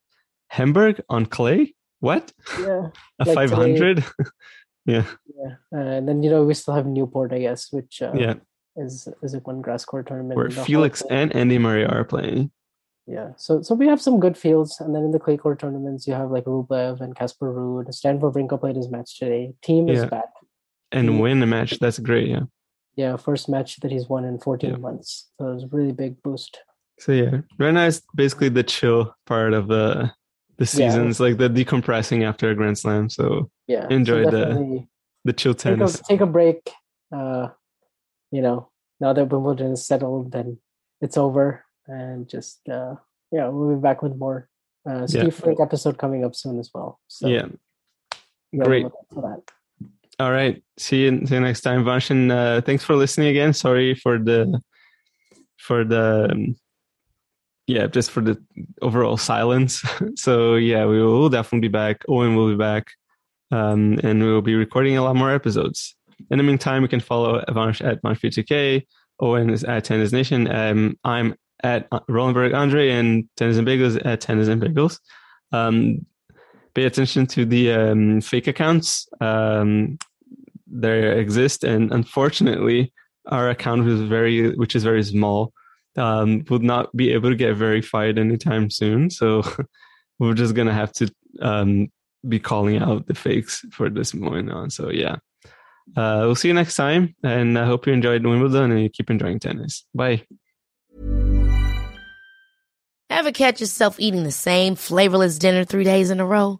Hamburg on clay? What? yeah, A Like 500? yeah. yeah. and then you know we still have Newport, I guess, which uh, Yeah. is is like one grass court tournament. where Felix and Andy Murray are playing. Yeah, so so we have some good fields, and then in the clay court tournaments, you have like Rublev and Casper Ruud. Stanford Wawrinka played his match today. Thiem is Yeah. back. and win a match. That's great. Yeah. Yeah, first match that he's won in 14 Yeah. months. So it was a really big boost. So yeah, right now is basically the chill part of the the Yeah. seasons, like the decompressing after a Grand Slam. So Yeah, Enjoy the the chill take a, take a break. Uh, you know, now that Wimbledon is settled, then it's over, and just uh, yeah, we'll be back with more. Uh, Steve Yeah. Frank episode coming up soon as well. So yeah. great. All right. See you. See you next time, Vanshan. Uh, thanks for listening again. Sorry for the for the um, yeah, just for the overall silence. so yeah, we will definitely be back. Owen will be back, um, and we will be recording a lot more episodes. In the meantime, you can follow Vansh at Vansh2K. Owen is at Tennis Nation. Um, I'm at Rolandberg Andre and Tennis and Bagels at Tennis and Bagels. Um, pay attention to the um, fake accounts. Um, they exist, and unfortunately, our account is very, which is very small, um, would not be able to get verified anytime soon. So we're just gonna have to um, be calling out the fakes for this moment on. So yeah, uh, we'll see you next time, and I hope you enjoyed Wimbledon and you keep enjoying tennis. Bye. Ever catch yourself eating the same flavorless dinner three days in a row?